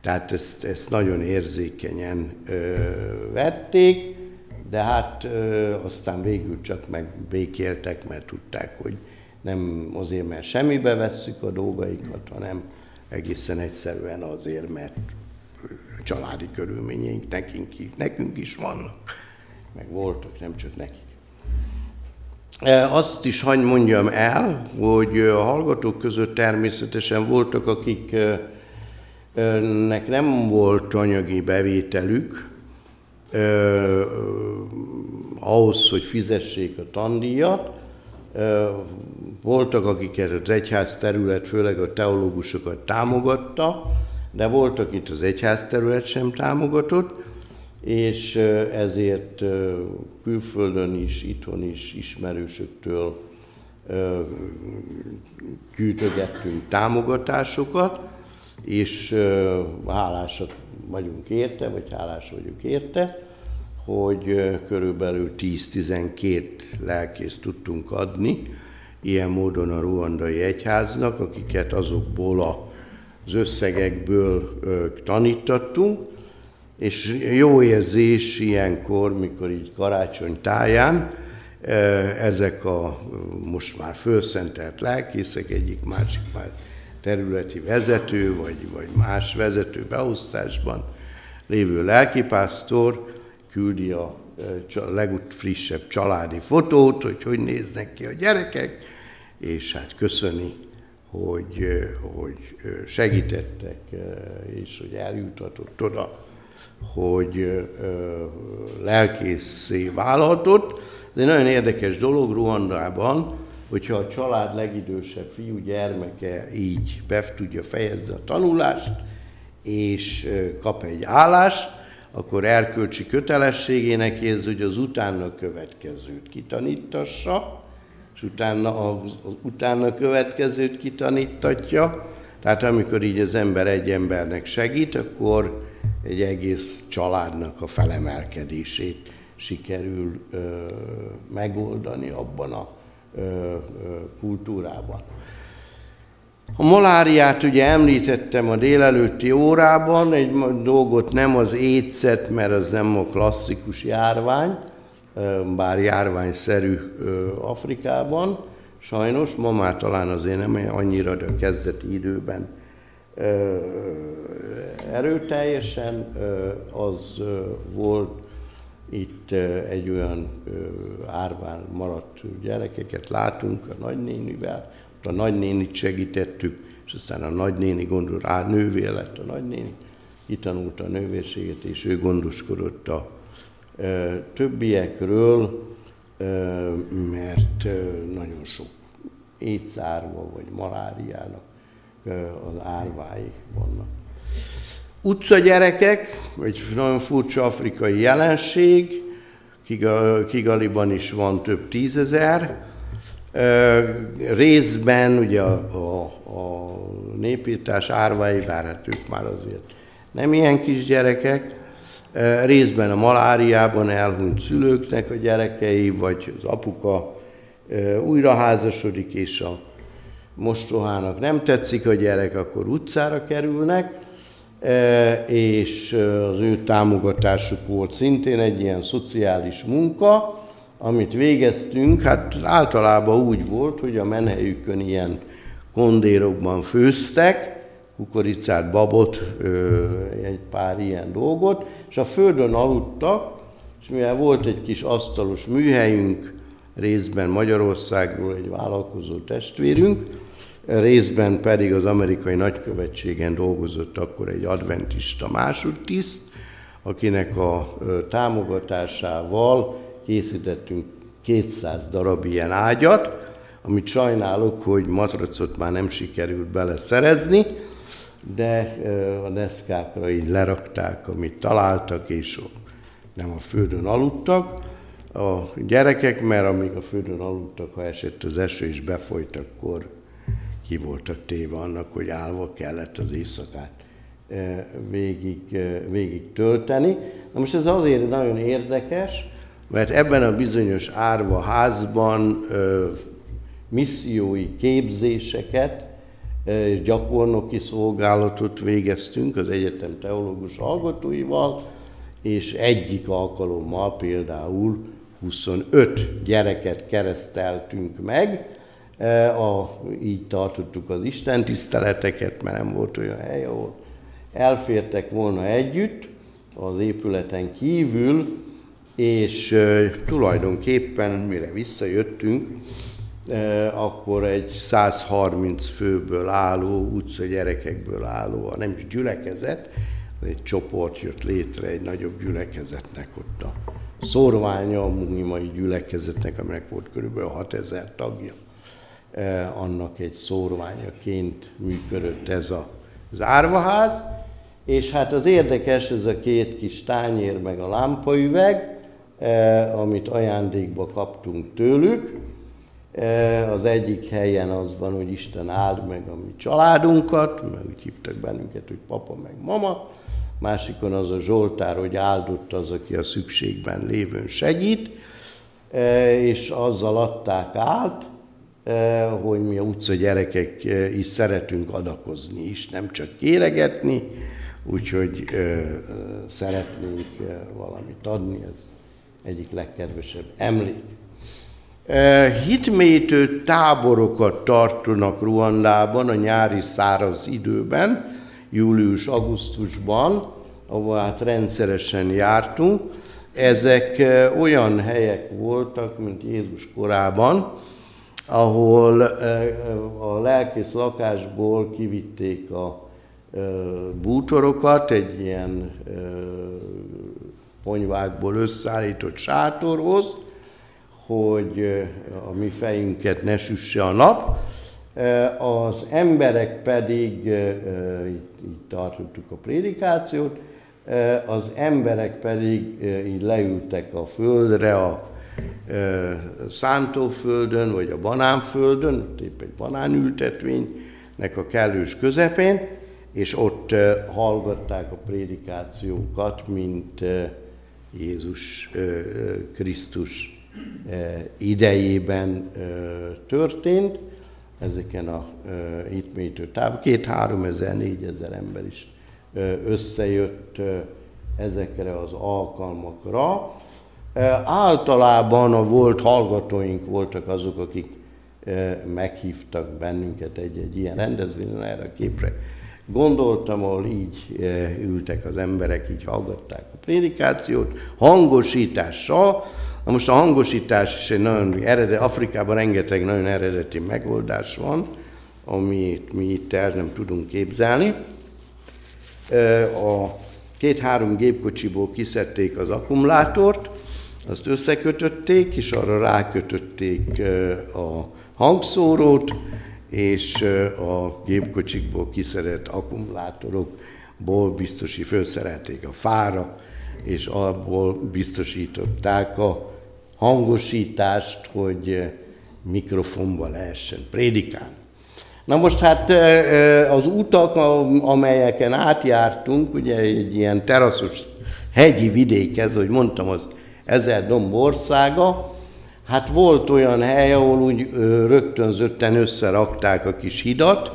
Tehát ezt, ezt nagyon érzékenyen vették, de hát aztán végül csak meg békéltek, mert tudták, hogy nem azért, mert semmibe vesszük a dolgaikat, hanem egészen egyszerűen azért, mert családi körülményeink nekünk, nekünk is vannak, meg voltak, nem csak nekik. Azt is hagy mondjam el, hogy a hallgatók között természetesen voltak, akik nek nem volt anyagi bevételük ahhoz, hogy fizessék a tandíjat. Voltak, akiket az egyház terület, főleg a teológusokat támogatta, de voltak itt az egyház terület sem támogatott, és ezért külföldön is, itthon is ismerősöktől gyűjtögettünk támogatásokat, és hálásak vagyunk érte, vagy hálás vagyunk érte, hogy körülbelül 10-12 lelkész tudtunk adni, ilyen módon a ruandai egyháznak, akiket azokból az összegekből tanítattunk, és jó érzés ilyenkor, mikor így karácsony táján, ezek a most már fölszentelt lelkészek, egyik másik már területi vezető, vagy, vagy más vezető beosztásban lévő lelkipásztor küldi a legfrissebb családi fotót, hogy hogy néznek ki a gyerekek, és hát köszöni, hogy, hogy segítettek, és hogy eljutatott oda, hogy lelkészé válhatott. Ez egy nagyon érdekes dolog Ruandában, hogyha a család legidősebb fiú gyermeke így be tudja fejezni a tanulást, és kap egy állást, akkor erkölcsi kötelességének érzi, hogy az utána következőt kitanítassa, és utána az, az utána következőt kitanítatja. Tehát amikor így az ember egy embernek segít, akkor egy egész családnak a felemelkedését sikerül ö, megoldani abban a kultúrában. A maláriát ugye említettem a délelőtti órában, egy dolgot nem az étszet, mert az nem a klasszikus járvány, bár járványszerű Afrikában, sajnos, ma már talán azért nem annyira, de a kezdeti időben erőteljesen az volt itt egy olyan árván maradt gyerekeket. Látunk a nagynénivel, a nagynénit segítettük, és aztán a nagynéni gondol rá, nővé lett a nagynéni, kitanulta a nővérséget, és ő gondoskodott a többiekről, mert nagyon sok étszárva vagy maláriának az árvái vannak. Utcagyerekek, egy nagyon furcsa afrikai jelenség, Kigaliban is van több tízezer, Részben ugye a, a, a népírtás árvái, bár hát ők már azért nem ilyen kis gyerekek, részben a maláriában elhunyt szülőknek a gyerekei, vagy az apuka újra házasodik, és a mostohának nem tetszik a gyerek, akkor utcára kerülnek, és az ő támogatásuk volt szintén egy ilyen szociális munka, amit végeztünk, hát általában úgy volt, hogy a menhelyükön ilyen kondérokban főztek, kukoricát, babot, egy pár ilyen dolgot, és a földön aludtak, és mivel volt egy kis asztalos műhelyünk, részben Magyarországról egy vállalkozó testvérünk, részben pedig az amerikai nagykövetségen dolgozott akkor egy adventista másodtiszt, akinek a támogatásával készítettünk 200 darab ilyen ágyat, amit sajnálok, hogy matracot már nem sikerült beleszerezni, de a deszkákra így lerakták, amit találtak, és nem a földön aludtak a gyerekek, mert amíg a földön aludtak, ha esett az eső és befolyt, akkor ki voltak téve annak, hogy állva kellett az éjszakát végig, végig tölteni. Na most ez azért nagyon érdekes, mert ebben a bizonyos árva házban missziói képzéseket és gyakornoki szolgálatot végeztünk az egyetem teológus hallgatóival, és egyik alkalommal például 25 gyereket kereszteltünk meg, a, így tartottuk az Isten tiszteleteket, mert nem volt olyan hely, ahol elfértek volna együtt az épületen kívül, és tulajdonképpen, mire visszajöttünk, akkor egy 130 főből álló, utca gyerekekből álló, nem is gyülekezet, egy csoport jött létre egy nagyobb gyülekezetnek ott a szorványa, a mai gyülekezetnek, aminek volt kb. 6000 tagja. Annak egy szórványaként működött ez a, az árvaház, és hát az érdekes, ez a két kis tányér meg a lámpaüveg, amit ajándékba kaptunk tőlük, E, az egyik helyen az van, hogy Isten áld meg a mi családunkat, mert úgy hívtak bennünket, hogy papa meg mama. Másikon az a Zsoltár, hogy áldott az, aki a szükségben lévőn segít, e, és azzal adták át, e, hogy mi a utca gyerekek is szeretünk adakozni is, nem csak kéregetni, úgyhogy szeretnénk valamit adni, ez egyik legkedvesebb emlék. Hitmétő táborokat tartanak Ruandában a nyári száraz időben, július-augusztusban, ahol hát rendszeresen jártunk. Ezek olyan helyek voltak, mint Jézus korában, ahol a lelkész lakásból kivitték a bútorokat egy ilyen ponyvákból összeállított sátorhoz, hogy a mi fejünket ne süsse a nap, az emberek pedig, így tartottuk a prédikációt, az emberek pedig így leültek a földre, a szántóföldön, vagy a banánföldön, épp egy banánültetvénynek a kellős közepén, és ott hallgatták a prédikációkat, mint Jézus Krisztus idejében történt, ezeken a hitmétő táv, két-három ezer, négyezer ember is összejött ezekre az alkalmakra. Általában a volt hallgatóink voltak azok, akik meghívtak bennünket egy-egy ilyen rendezvényen, erre a képre gondoltam, ahol így ültek az emberek, így hallgatták a prédikációt, hangosítással, Na most a hangosítás is egy nagyon eredet, Afrikában rengeteg nagyon eredeti megoldás van, amit mi itt el nem tudunk képzelni. A két-három gépkocsiból kiszedték az akkumulátort, azt összekötötték, és arra rákötötték a hangszórót, és a gépkocsikból kiszedett akkumulátorokból biztosi felszerelték a fára, és abból biztosították a hangosítást, hogy mikrofonba lehessen prédikálni. Na most hát az utak, amelyeken átjártunk, ugye egy ilyen teraszos hegyi vidék ez, hogy mondtam, az ezer domb országa, hát volt olyan hely, ahol úgy rögtönzötten összerakták a kis hidat,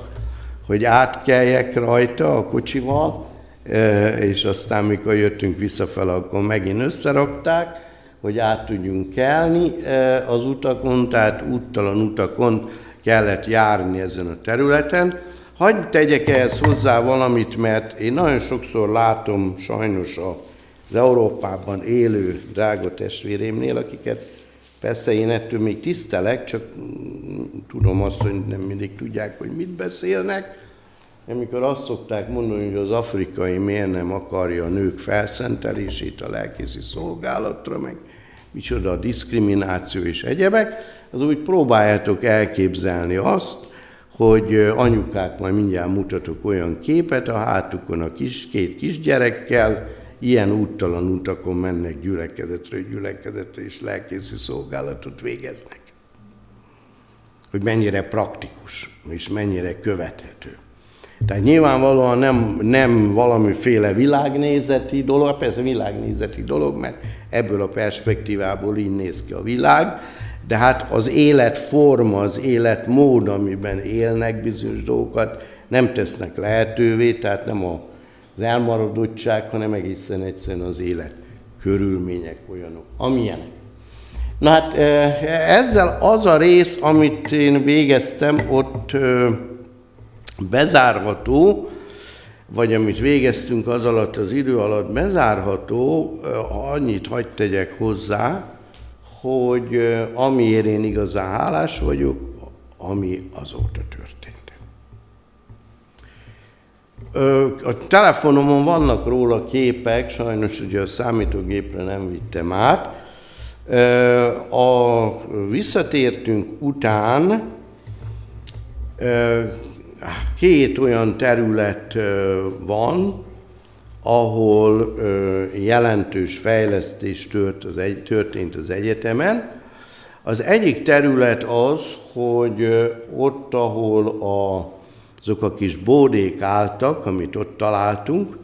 hogy átkeljek rajta a kocsival, és aztán mikor jöttünk visszafel, akkor megint összerakták, hogy át tudjunk kelni az utakon, tehát úttalan utakon kellett járni ezen a területen. Hagyj tegyek ehhez hozzá valamit, mert én nagyon sokszor látom sajnos az Európában élő drága testvérémnél, akiket persze én ettől még tisztelek, csak tudom azt, hogy nem mindig tudják, hogy mit beszélnek, amikor azt szokták mondani, hogy az afrikai miért nem akarja a nők felszentelését a lelkészi szolgálatra, meg micsoda a diszkrimináció és egyebek, az úgy próbáljátok elképzelni azt, hogy anyukák, majd mindjárt mutatok olyan képet, a hátukon a kis, két kisgyerekkel, ilyen úttalan utakon mennek gyülekezetről gyülekezetre, és lelkészi szolgálatot végeznek. Hogy mennyire praktikus, és mennyire követhető. Tehát nyilvánvalóan nem, nem valamiféle világnézeti dolog, persze világnézeti dolog, mert ebből a perspektívából így néz ki a világ, de hát az életforma, az életmód, amiben élnek bizonyos dolgokat, nem tesznek lehetővé, tehát nem az elmaradottság, hanem egészen egyszerűen az élet körülmények olyanok, amilyenek. Na hát ezzel az a rész, amit én végeztem, ott bezárható, vagy amit végeztünk az alatt, az idő alatt bezárható, annyit hagyd tegyek hozzá, hogy amiért én igazán hálás vagyok, ami azóta történt. A telefonomon vannak róla képek, sajnos ugye a számítógépre nem vittem át. A visszatértünk után két olyan terület van, ahol jelentős fejlesztés tört az egy, történt az egyetemen. Az egyik terület az, hogy ott, ahol a, azok a kis bódék álltak, amit ott találtunk,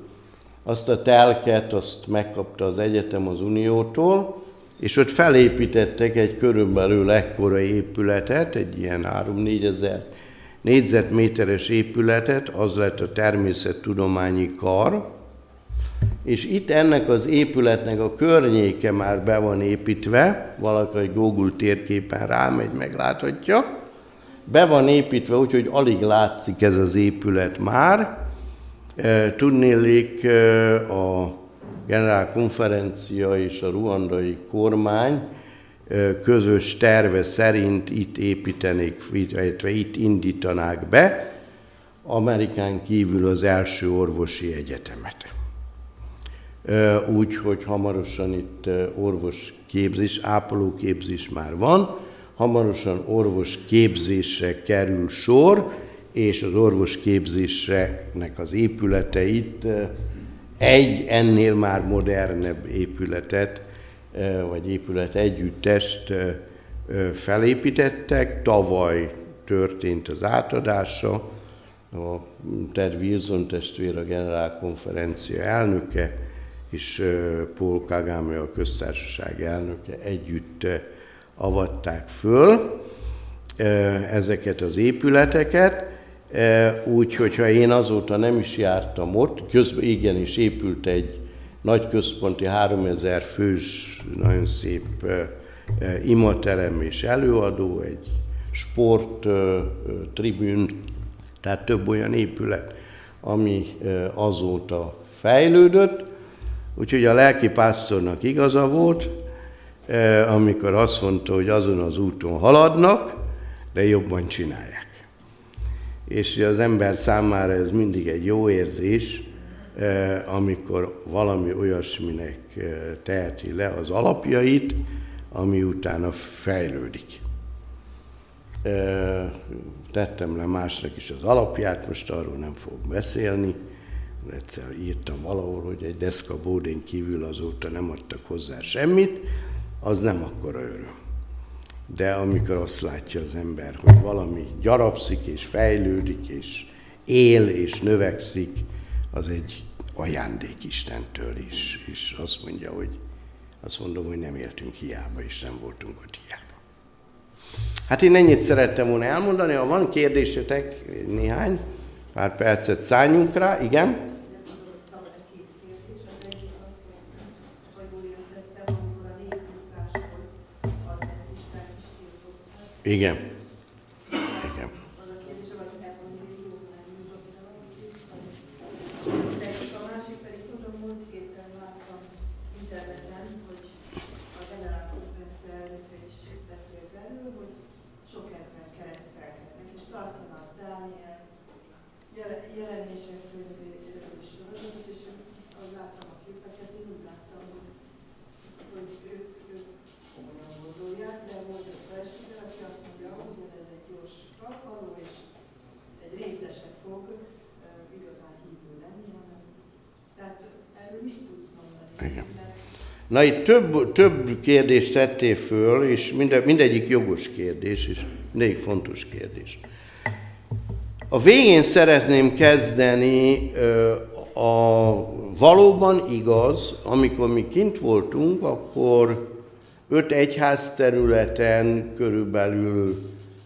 azt a telket, azt megkapta az egyetem az Uniótól, és ott felépítettek egy körülbelül ekkora épületet, egy ilyen 3-4 ezer négyzetméteres épületet, az lett a természettudományi kar, és itt ennek az épületnek a környéke már be van építve, valaki egy Google térképen rámegy, megláthatja, be van építve, úgyhogy alig látszik ez az épület már. E, tudnélik e, a generálkonferencia és a ruandai kormány közös terve szerint itt építenék, illetve itt indítanák be Amerikán kívül az első orvosi egyetemet. Úgy, hogy hamarosan itt orvos képzés, ápoló képzés már van, hamarosan orvos képzésre kerül sor, és az orvos képzésnek az épületeit egy ennél már modernebb épületet, vagy épület együttest felépítettek. Tavaly történt az átadása, a Ted Wilson testvér, a generálkonferencia elnöke, és Paul Kagame, a köztársaság elnöke együtt avatták föl ezeket az épületeket, úgyhogy ha én azóta nem is jártam ott, közben igenis épült egy nagy központi 3000 fős, nagyon szép imaterem és előadó, egy sport tribün, tehát több olyan épület, ami azóta fejlődött, Úgyhogy a lelki pásztornak igaza volt, amikor azt mondta, hogy azon az úton haladnak, de jobban csinálják. És az ember számára ez mindig egy jó érzés, amikor valami olyasminek eh, teheti le az alapjait, ami utána fejlődik. Tettem le másnak is az alapját, most arról nem fogok beszélni, egyszer írtam valahol, hogy egy deszka bódén kívül azóta nem adtak hozzá semmit, az nem akkora öröm. de amikor azt látja az ember, hogy valami gyarapszik és fejlődik, és él és növekszik, az egy ajándék Istentől is, és azt mondja, hogy azt mondom, hogy nem éltünk hiába, és nem voltunk ott hiába. Hát én ennyit szerettem volna elmondani, ha van kérdésetek, néhány, pár percet szálljunk rá, igen? Igen. Na itt több, több kérdést tettél föl, és minde, mindegyik jogos kérdés, és mindegyik fontos kérdés. A végén szeretném kezdeni a valóban igaz, amikor mi kint voltunk, akkor öt egyház területen körülbelül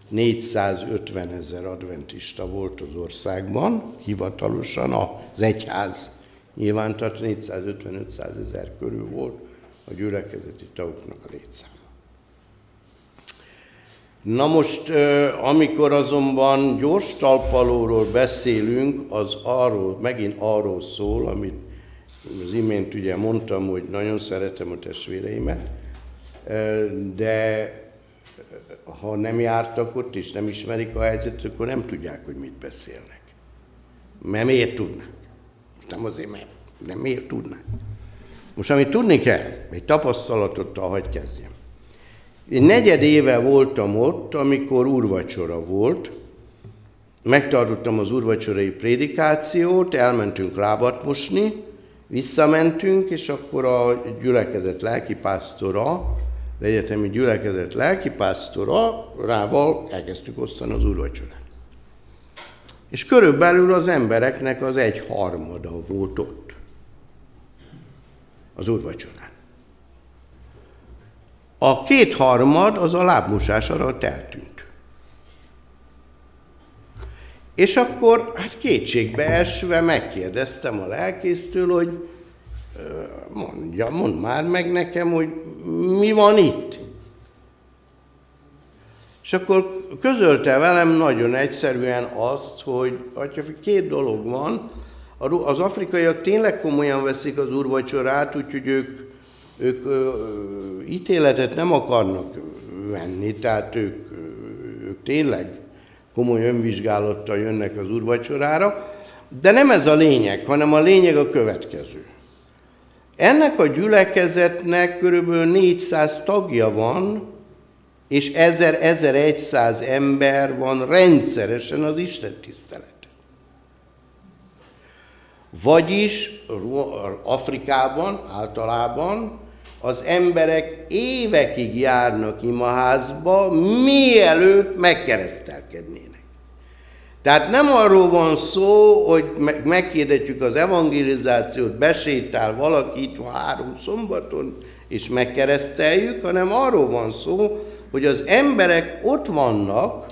450 ezer adventista volt az országban, hivatalosan az egyház nyilván, tehát 450-500 ezer körül volt a gyülekezeti tagoknak a létszám. Na most, amikor azonban gyors talpalóról beszélünk, az arról, megint arról szól, amit az imént ugye mondtam, hogy nagyon szeretem a testvéreimet, de ha nem jártak ott és nem ismerik a helyzetet, akkor nem tudják, hogy mit beszélnek. Mert miért tudnak? Nem azért, mert nem miért tudnak. Most, amit tudni kell, egy tapasztalatot, hagy kezdjem. Én negyed éve voltam ott, amikor úrvacsora volt, megtartottam az úrvacsorai prédikációt, elmentünk lábat mosni, visszamentünk, és akkor a gyülekezet lelkipásztora, az egyetemi gyülekezet lelkipásztora rával elkezdtük osztani az úrvacsorát. És körülbelül az embereknek az egy harmada volt ott az úrvacsorán. A kétharmad az a lábmosás arra eltűnt. És akkor hát kétségbe esve megkérdeztem a lelkésztől, hogy mondja, mondd már meg nekem, hogy mi van itt. És akkor közölte velem nagyon egyszerűen azt, hogy atya, két dolog van, az afrikaiak tényleg komolyan veszik az úrvacsorát, úgyhogy ők, ők ö, ítéletet nem akarnak venni, tehát ők, ők tényleg komoly önvizsgálattal jönnek az úrvacsorára, de nem ez a lényeg, hanem a lényeg a következő. Ennek a gyülekezetnek körülbelül 400 tagja van, és 1000-1100 ember van rendszeresen az Isten tisztelet. Vagyis Afrikában általában az emberek évekig járnak imaházba, mielőtt megkeresztelkednének. Tehát nem arról van szó, hogy megkérdetjük az evangelizációt, besétál valaki itt van három szombaton, és megkereszteljük, hanem arról van szó, hogy az emberek ott vannak,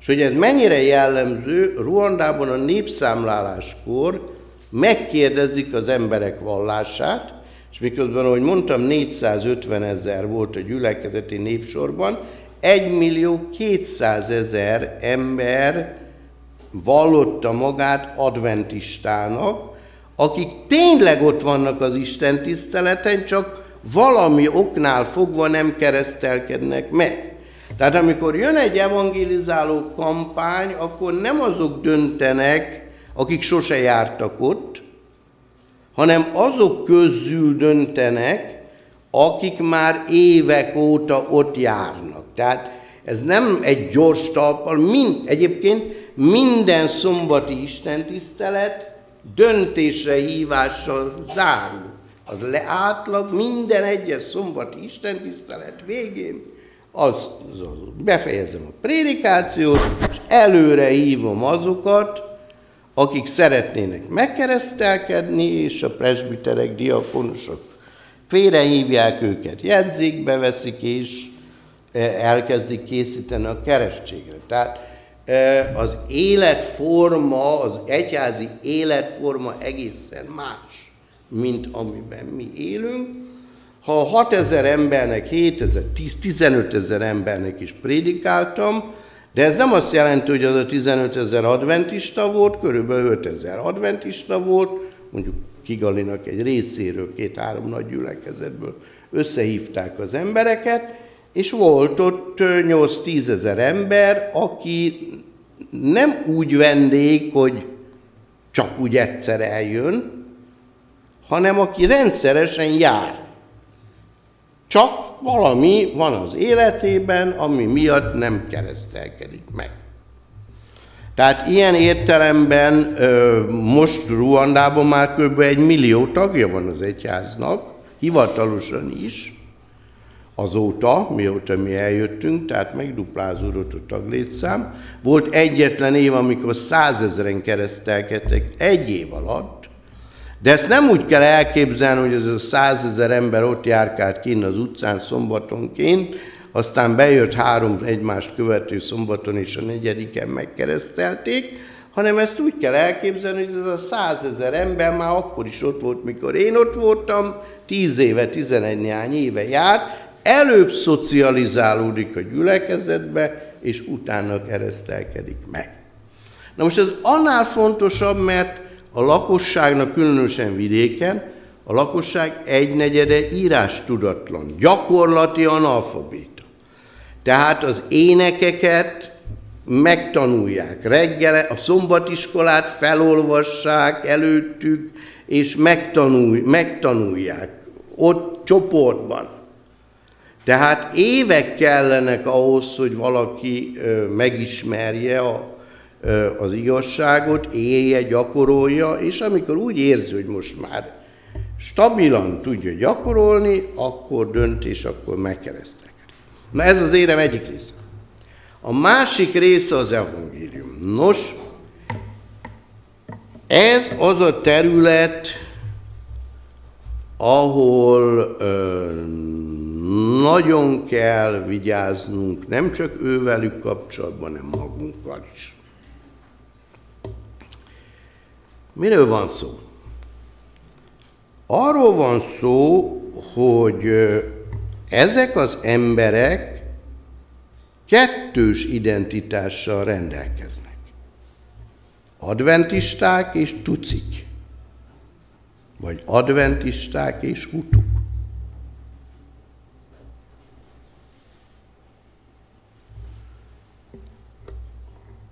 és hogy ez mennyire jellemző, Ruandában a népszámláláskor megkérdezik az emberek vallását, és miközben, ahogy mondtam, 450 ezer volt a gyülekezeti népsorban, 1 millió 200 ezer ember vallotta magát adventistának, akik tényleg ott vannak az Isten tiszteleten, csak valami oknál fogva nem keresztelkednek meg. Tehát amikor jön egy evangelizáló kampány, akkor nem azok döntenek, akik sose jártak ott, hanem azok közül döntenek, akik már évek óta ott járnak. Tehát ez nem egy gyors talpal, mind, egyébként minden szombati istentisztelet döntésre hívással zárul. Az le átlag minden egyes szombati istentisztelet végén az, az, az, befejezem a prédikációt, és előre hívom azokat, akik szeretnének megkeresztelkedni, és a presbiterek, diakonusok félrehívják őket, jegyzékbe veszik, és e, elkezdik készíteni a keresztségre. Tehát e, az életforma, az egyházi életforma egészen más, mint amiben mi élünk. Ha 6000 embernek, 7000, 10, 15 ezer embernek is prédikáltam, de ez nem azt jelenti, hogy az a 15 ezer adventista volt, körülbelül 5 ezer adventista volt, mondjuk Kigalinak egy részéről, két-három nagy gyülekezetből összehívták az embereket, és volt ott 8-10 ezer ember, aki nem úgy vendég, hogy csak úgy egyszer eljön, hanem aki rendszeresen jár. Csak valami van az életében, ami miatt nem keresztelkedik meg. Tehát ilyen értelemben most Ruandában már kb. egy millió tagja van az egyháznak, hivatalosan is, azóta, mióta mi eljöttünk, tehát megduplázódott a taglétszám. Volt egyetlen év, amikor százezeren keresztelkedtek egy év alatt, de ezt nem úgy kell elképzelni, hogy ez a százezer ember ott járkált kinn az utcán szombatonként, aztán bejött három egymást követő szombaton, és a negyediken megkeresztelték, hanem ezt úgy kell elképzelni, hogy ez a százezer ember már akkor is ott volt, mikor én ott voltam, tíz éve, tizenegy néhány éve jár, előbb szocializálódik a gyülekezetbe, és utána keresztelkedik meg. Na most ez annál fontosabb, mert a lakosságnak, különösen vidéken, a lakosság egynegyede írás tudatlan, gyakorlati analfabét. Tehát az énekeket megtanulják. Reggel a szombatiskolát felolvassák előttük, és megtanulj, megtanulják ott csoportban. Tehát évek kellenek ahhoz, hogy valaki megismerje a, az igazságot, élje, gyakorolja, és amikor úgy érzi, hogy most már stabilan tudja gyakorolni, akkor dönt, és akkor megkeresztel. Na ez az érem egyik része. A másik része az evangélium. Nos, ez az a terület, ahol ö, nagyon kell vigyáznunk, nem csak ővelük kapcsolatban, hanem magunkkal is. Miről van szó? Arról van szó, hogy ezek az emberek kettős identitással rendelkeznek. Adventisták és tucik. Vagy adventisták és hutuk.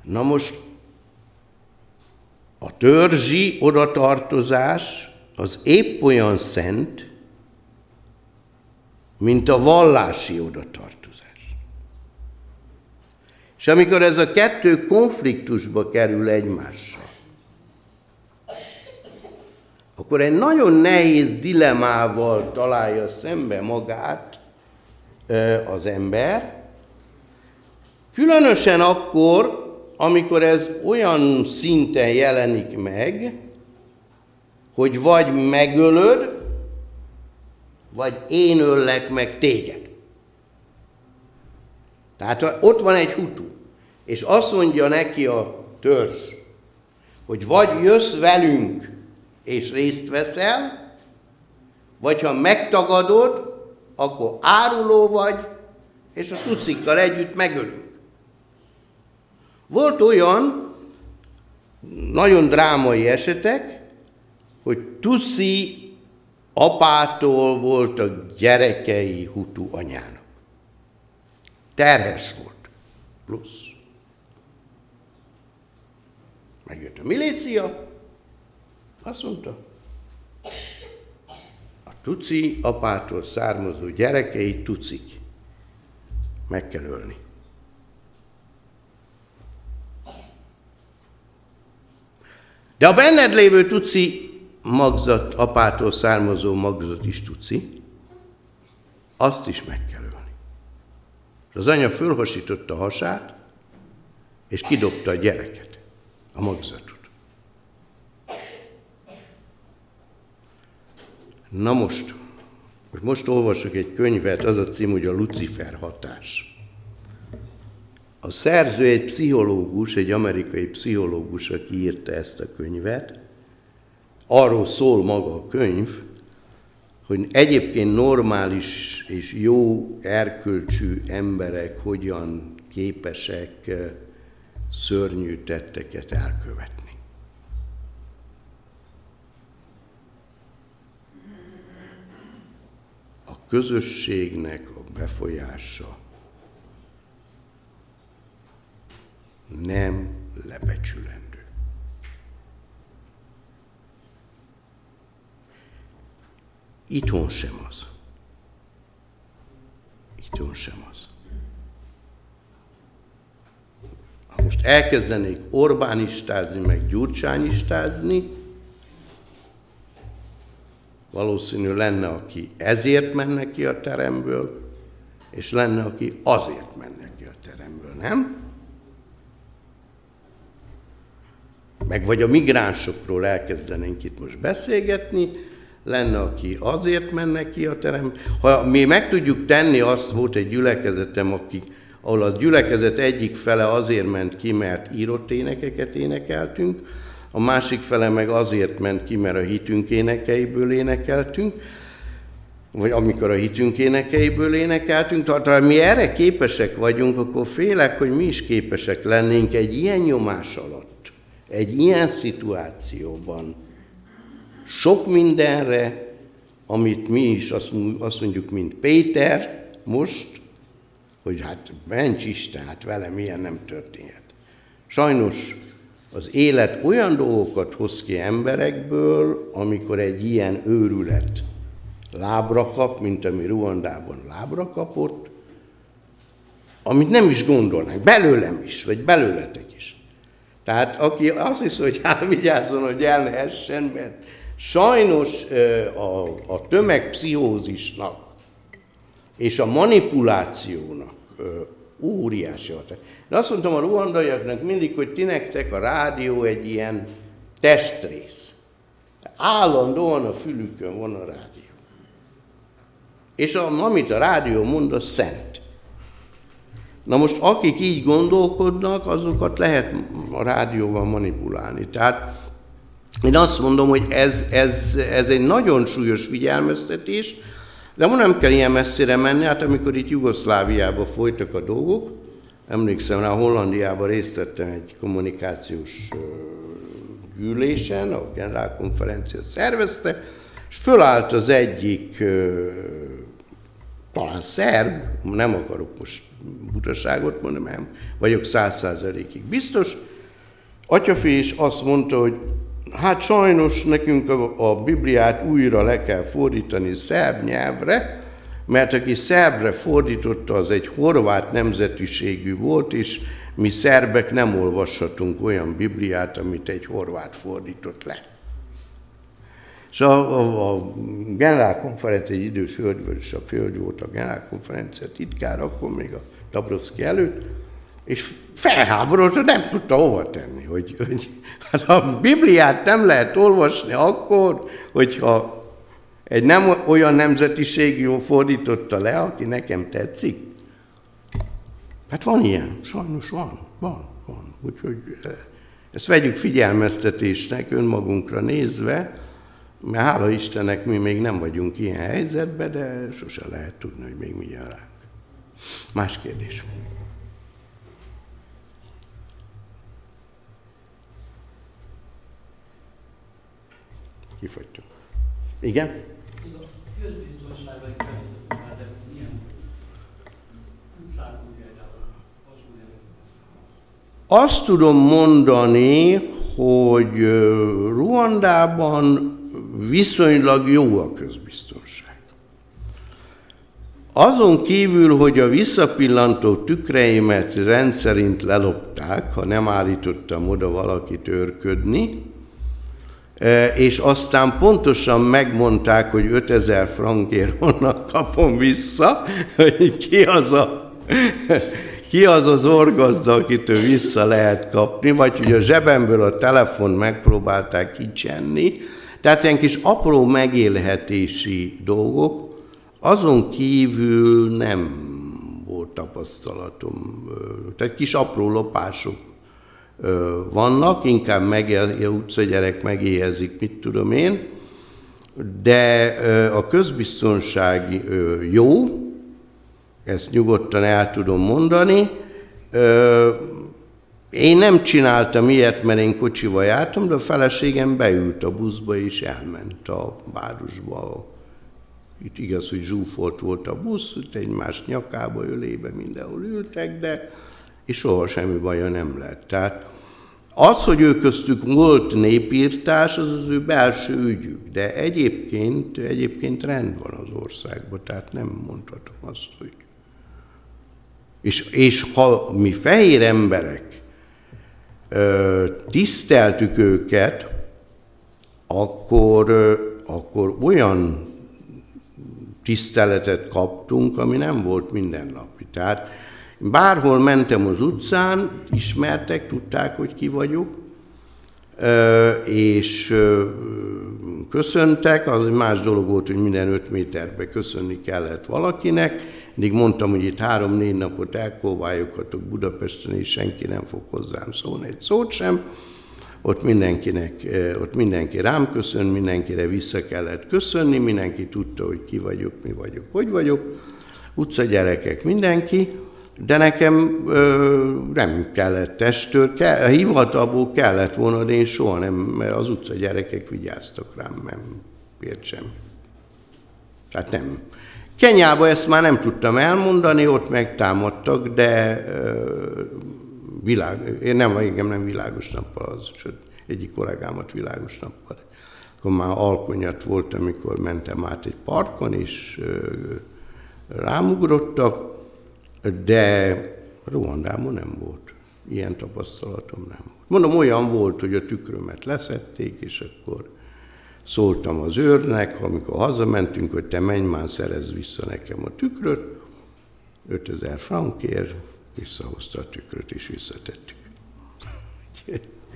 Na most a törzsi odatartozás az épp olyan szent, mint a vallási odatartozás. És amikor ez a kettő konfliktusba kerül egymással, akkor egy nagyon nehéz dilemával találja szembe magát az ember, különösen akkor, amikor ez olyan szinten jelenik meg, hogy vagy megölöd, vagy én öllek meg téged. Tehát ott van egy hutu, és azt mondja neki a törzs, hogy vagy jössz velünk, és részt veszel, vagy ha megtagadod, akkor áruló vagy, és a tucikkal együtt megölünk. Volt olyan nagyon drámai esetek, hogy Tuszi apától voltak gyerekei Hutu anyának. Terhes volt, plusz. Megjött a milícia, azt mondta, a tuci apától származó gyerekei tucik. Meg kell ölni. De a benned lévő tuci magzat, apától származó magzat is tuci, azt is meg kell ölni. És az anya fölhasította a hasát, és kidobta a gyereket, a magzatot. Na most, most olvasok egy könyvet, az a cím, hogy a Lucifer hatás. A szerző egy pszichológus, egy amerikai pszichológus, aki írta ezt a könyvet. Arról szól maga a könyv, hogy egyébként normális és jó erkölcsű emberek hogyan képesek szörnyű tetteket elkövetni. A közösségnek a befolyása nem lebecsülendő. Itthon sem az. Itthon sem az. Ha most elkezdenék Orbánistázni, meg Gyurcsányistázni, valószínű lenne, aki ezért menne ki a teremből, és lenne, aki azért menne ki a teremből, nem? Meg vagy a migránsokról elkezdenénk itt most beszélgetni, lenne, aki azért menne ki a terem. Ha mi meg tudjuk tenni, azt volt egy gyülekezetem, aki, ahol a gyülekezet egyik fele azért ment ki, mert írott énekeket énekeltünk, a másik fele meg azért ment ki, mert a hitünk énekeiből énekeltünk, vagy amikor a hitünk énekeiből énekeltünk, tehát ha mi erre képesek vagyunk, akkor félek, hogy mi is képesek lennénk egy ilyen nyomás alatt egy ilyen szituációban sok mindenre, amit mi is azt mondjuk, mint Péter most, hogy hát ments Isten, hát velem ilyen nem történhet. Sajnos az élet olyan dolgokat hoz ki emberekből, amikor egy ilyen őrület lábra kap, mint ami Ruandában lábra kapott, amit nem is gondolnánk, belőlem is, vagy belőletek is. Tehát aki azt hiszi, hogy hát vigyázzon, hogy el ne essen, mert sajnos a, a tömegpszichózisnak és a manipulációnak óriási hatás. De azt mondtam a ruandaiaknak mindig, hogy ti nektek a rádió egy ilyen testrész. Állandóan a fülükön van a rádió. És a, amit a rádió mond, az szent. Na most akik így gondolkodnak, azokat lehet a rádióval manipulálni. Tehát én azt mondom, hogy ez, ez, ez egy nagyon súlyos figyelmeztetés, de most nem kell ilyen messzire menni, hát amikor itt Jugoszláviában folytak a dolgok, emlékszem rá, Hollandiában részt vettem egy kommunikációs gyűlésen, a generálkonferencia szervezte, és fölállt az egyik, talán szerb, nem akarok most butaságot mondom, nem vagyok száz százalékig biztos. Atyafi is azt mondta, hogy hát sajnos nekünk a, a Bibliát újra le kell fordítani szerb nyelvre, mert aki szerbre fordította, az egy horvát nemzetiségű volt, és mi szerbek nem olvashatunk olyan Bibliát, amit egy horvát fordított le. És a, a, a generálkonferencia, egy idős hölgy, a hölgy volt a generálkonferencia titkár, akkor még a Dabrowski előtt, és felháborodott, nem tudta hova tenni, hogy, hogy hát a Bibliát nem lehet olvasni akkor, hogyha egy nem olyan nemzetiségű fordította le, aki nekem tetszik. Hát van ilyen, sajnos van, van, van. Úgyhogy eh, ezt vegyük figyelmeztetésnek önmagunkra nézve, mert hála Istennek mi még nem vagyunk ilyen helyzetben, de sose lehet tudni, hogy még mi jön rá. Más kérdés. Kifogytunk. Igen? Azt tudom mondani, hogy Ruandában viszonylag jó a közbiztonság. Azon kívül, hogy a visszapillantó tükreimet rendszerint lelopták, ha nem állítottam oda valakit őrködni, e, és aztán pontosan megmondták, hogy 5000 frankért honnan kapom vissza, hogy ki az a ki az az orgazda, akitől vissza lehet kapni, vagy hogy a zsebemből a telefon megpróbálták kicsenni. Tehát ilyen kis apró megélhetési dolgok, azon kívül nem volt tapasztalatom. Tehát kis apró lopások vannak, inkább meg, a utcagyerek megéhezik, mit tudom én, de a közbiztonság jó, ezt nyugodtan el tudom mondani. Én nem csináltam ilyet, mert én kocsival jártam, de a feleségem beült a buszba és elment a városba. Itt igaz, hogy zsúfolt volt a busz, egymás nyakába, ölébe mindenhol ültek, de és soha semmi baja nem lett. Tehát az, hogy ő köztük volt népírtás, az az ő belső ügyük, de egyébként, egyébként rend van az országban, tehát nem mondhatom azt, hogy... És, és ha mi fehér emberek tiszteltük őket, akkor, akkor olyan tiszteletet kaptunk, ami nem volt mindennapi. Tehát Bárhol mentem az utcán, ismertek, tudták, hogy ki vagyok, és köszöntek, az más dolog volt, hogy minden öt méterbe köszönni kellett valakinek. Mindig mondtam, hogy itt három-négy napot elkóvályogatok Budapesten, és senki nem fog hozzám szólni egy szót sem. Ott, mindenkinek, ott mindenki rám köszön, mindenkire vissza kellett köszönni, mindenki tudta, hogy ki vagyok, mi vagyok, hogy vagyok. Utca gyerekek, mindenki de nekem ö, nem kellett testőr, kell, hivatalból kellett volna, de én soha nem, mert az utca gyerekek vigyáztak rám, nem miért sem. Tehát nem. Kenyába ezt már nem tudtam elmondani, ott megtámadtak, de világ, én nem, engem nem világos nappal, az, sőt, egyik kollégámat világos nappal. Akkor már alkonyat volt, amikor mentem át egy parkon, és rámugrottak, de Ruandában nem volt. Ilyen tapasztalatom nem volt. Mondom, olyan volt, hogy a tükrömet leszették, és akkor szóltam az őrnek, amikor hazamentünk, hogy te menj már, szerez vissza nekem a tükröt, 5000 frankért, visszahozta a tükröt, és visszatettük.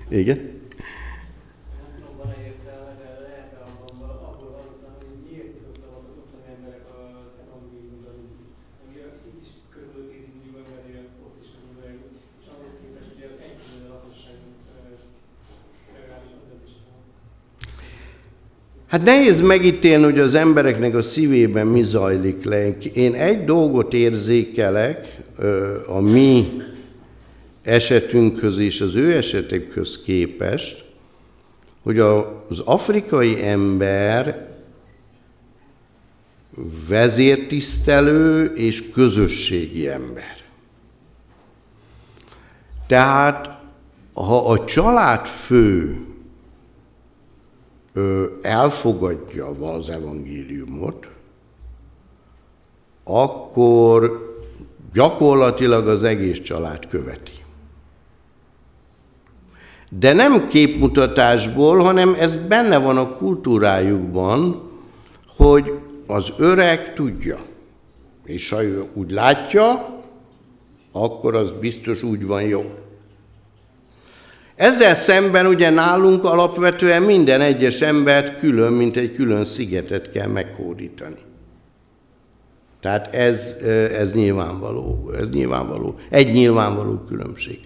Igen? Hát nehéz megítélni, hogy az embereknek a szívében mi zajlik le. Én egy dolgot érzékelek a mi esetünkhöz és az ő esetekhöz képest, hogy az afrikai ember vezértisztelő és közösségi ember. Tehát, ha a család fő elfogadja az evangéliumot, akkor gyakorlatilag az egész család követi. De nem képmutatásból, hanem ez benne van a kultúrájukban, hogy az öreg tudja. És ha ő úgy látja, akkor az biztos úgy van jó. Ezzel szemben ugye nálunk alapvetően minden egyes embert külön, mint egy külön szigetet kell meghódítani. Tehát ez, ez nyilvánvaló, ez nyilvánvaló, egy nyilvánvaló különbség.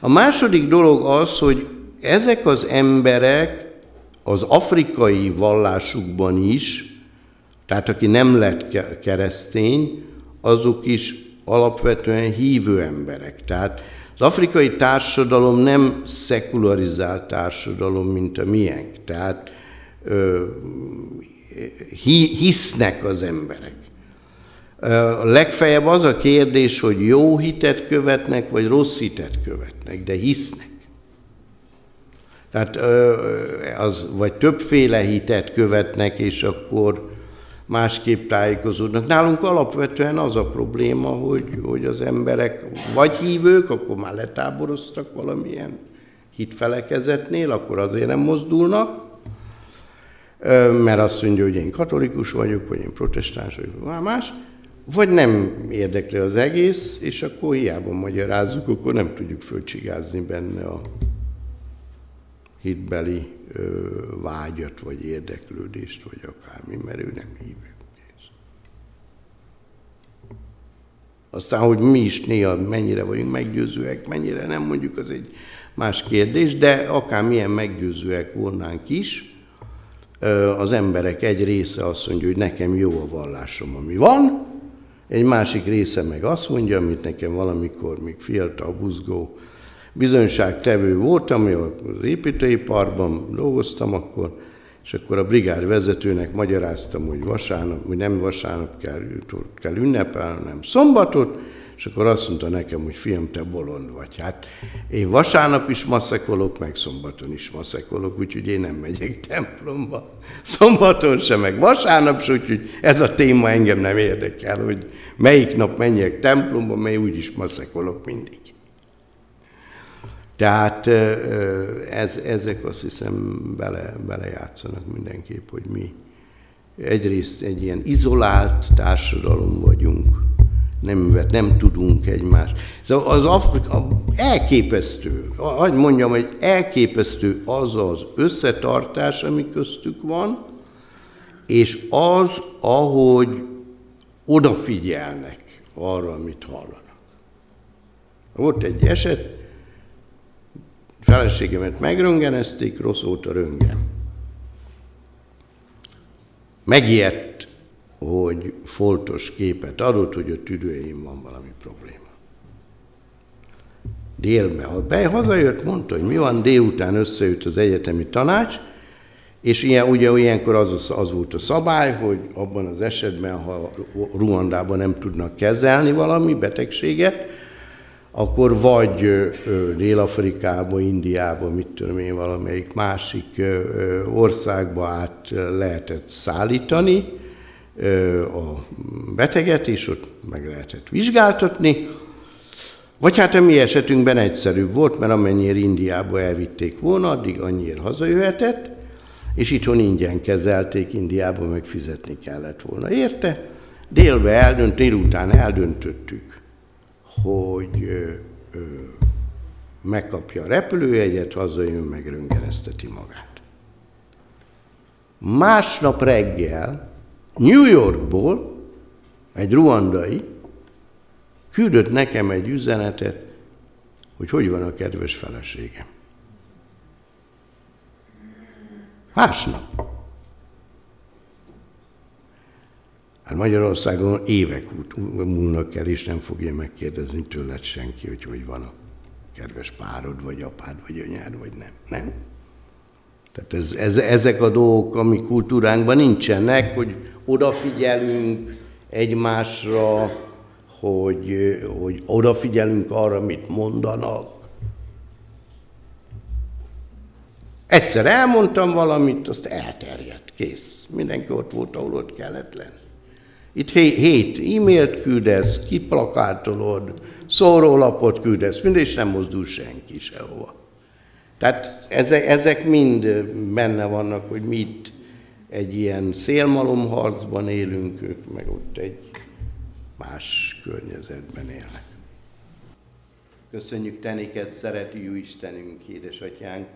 A második dolog az, hogy ezek az emberek az afrikai vallásukban is, tehát aki nem lett keresztény, azok is alapvetően hívő emberek. Tehát az afrikai társadalom nem szekularizált társadalom, mint a miénk. Tehát ö, hisznek az emberek. A legfeljebb az a kérdés, hogy jó hitet követnek, vagy rossz hitet követnek, de hisznek. Tehát az, vagy többféle hitet követnek, és akkor másképp tájékozódnak. Nálunk alapvetően az a probléma, hogy, hogy az emberek vagy hívők, akkor már letáboroztak valamilyen hitfelekezetnél, akkor azért nem mozdulnak, mert azt mondja, hogy én katolikus vagyok, vagy én protestáns vagyok, vagy más, vagy nem érdekli az egész, és akkor hiába magyarázzuk, akkor nem tudjuk fölcsigázni benne a hitbeli vágyat, vagy érdeklődést, vagy akármi, mert ő nem hívő. Aztán, hogy mi is néha mennyire vagyunk meggyőzőek, mennyire nem mondjuk, az egy más kérdés, de akár milyen meggyőzőek volnánk is, az emberek egy része azt mondja, hogy nekem jó a vallásom, ami van, egy másik része meg azt mondja, amit nekem valamikor még fiatal, buzgó bizonyságtevő voltam, az építőiparban dolgoztam akkor, és akkor a brigád vezetőnek magyaráztam, hogy vasárnap, hogy nem vasárnap kell, kell ünnepelni, hanem szombatot, és akkor azt mondta nekem, hogy fiam, te bolond vagy. Hát én vasárnap is maszekolok, meg szombaton is maszekolok, úgyhogy én nem megyek templomba. Szombaton sem, meg vasárnap sem, úgyhogy ez a téma engem nem érdekel, hogy melyik nap menjek templomba, mely úgyis maszekolok mindig. Tehát ez, ezek azt hiszem bele, belejátszanak mindenképp, hogy mi egyrészt egy ilyen izolált társadalom vagyunk, nem, nem tudunk egymást. Szóval az Afrika elképesztő, hogy mondjam, hogy elképesztő az az összetartás, ami köztük van, és az, ahogy odafigyelnek arra, amit hallanak. Volt egy eset, feleségemet megröngenezték, rossz volt a röngen. Megijedt, hogy foltos képet adott, hogy a tüdőjén van valami probléma. Délbe, ha be hazajött, mondta, hogy mi van, délután összejött az egyetemi tanács, és ilyen, ugye ilyenkor az, az volt a szabály, hogy abban az esetben, ha Ruandában nem tudnak kezelni valami betegséget, akkor vagy Dél-Afrikába, Indiába, mit tudom én, valamelyik másik országba át lehetett szállítani a beteget, és ott meg lehetett vizsgáltatni, vagy hát a mi esetünkben egyszerűbb volt, mert amennyire Indiába elvitték volna, addig annyira hazajöhetett, és itthon ingyen kezelték, Indiába meg fizetni kellett volna. Érte? Délbe eldönt, délután eldöntöttük, hogy ö, ö, megkapja a repülőjegyet, hazajön, meg röngenezteti magát. Másnap reggel New Yorkból egy ruandai küldött nekem egy üzenetet, hogy hogy van a kedves feleségem. Másnap. Hát Magyarországon évek múlnak el, és nem fogja megkérdezni tőled senki, hogy hogy van a kedves párod, vagy apád, vagy anyád, vagy nem. Nem? Tehát ez, ez, ezek a dolgok, ami kultúránkban nincsenek, hogy odafigyelünk egymásra, hogy, hogy odafigyelünk arra, mit mondanak. Egyszer elmondtam valamit, azt elterjedt, kész. Mindenki ott volt, ahol ott kellett lenni. Itt hét e-mailt küldesz, kiplakátolod, szórólapot küldesz, mind, és nem mozdul senki sehova. Tehát ezek, mind benne vannak, hogy mi itt egy ilyen szélmalomharcban élünk, ők meg ott egy más környezetben élnek. Köszönjük Teniket, szereti jó Istenünk, édesatyánk,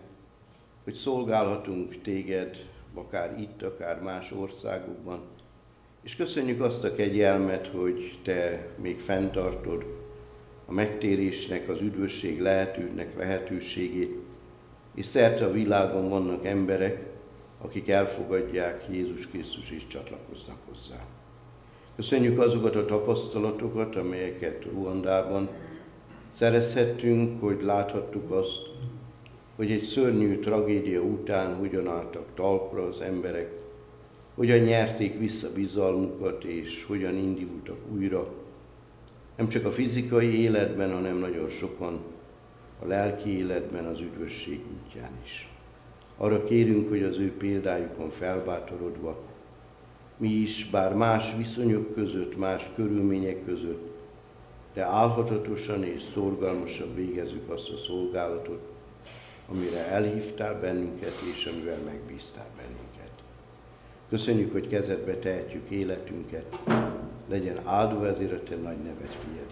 hogy szolgálhatunk téged, akár itt, akár más országokban, és köszönjük azt a kegyelmet, hogy Te még fenntartod a megtérésnek, az üdvösség lehetőnek lehetőségét, és szerte a világon vannak emberek, akik elfogadják Jézus Krisztus és csatlakoznak hozzá. Köszönjük azokat a tapasztalatokat, amelyeket Ruandában szerezhettünk, hogy láthattuk azt, hogy egy szörnyű tragédia után hogyan álltak talpra az emberek, hogyan nyerték vissza bizalmukat, és hogyan indultak újra, nem csak a fizikai életben, hanem nagyon sokan a lelki életben, az üdvösség útján is. Arra kérünk, hogy az ő példájukon felbátorodva, mi is, bár más viszonyok között, más körülmények között, de álhatatosan és szorgalmasan végezzük azt a szolgálatot, amire elhívtál bennünket, és amivel megbíztál. Köszönjük, hogy kezedbe tehetjük életünket, legyen áldva ezért a te nagy neved Jézusom.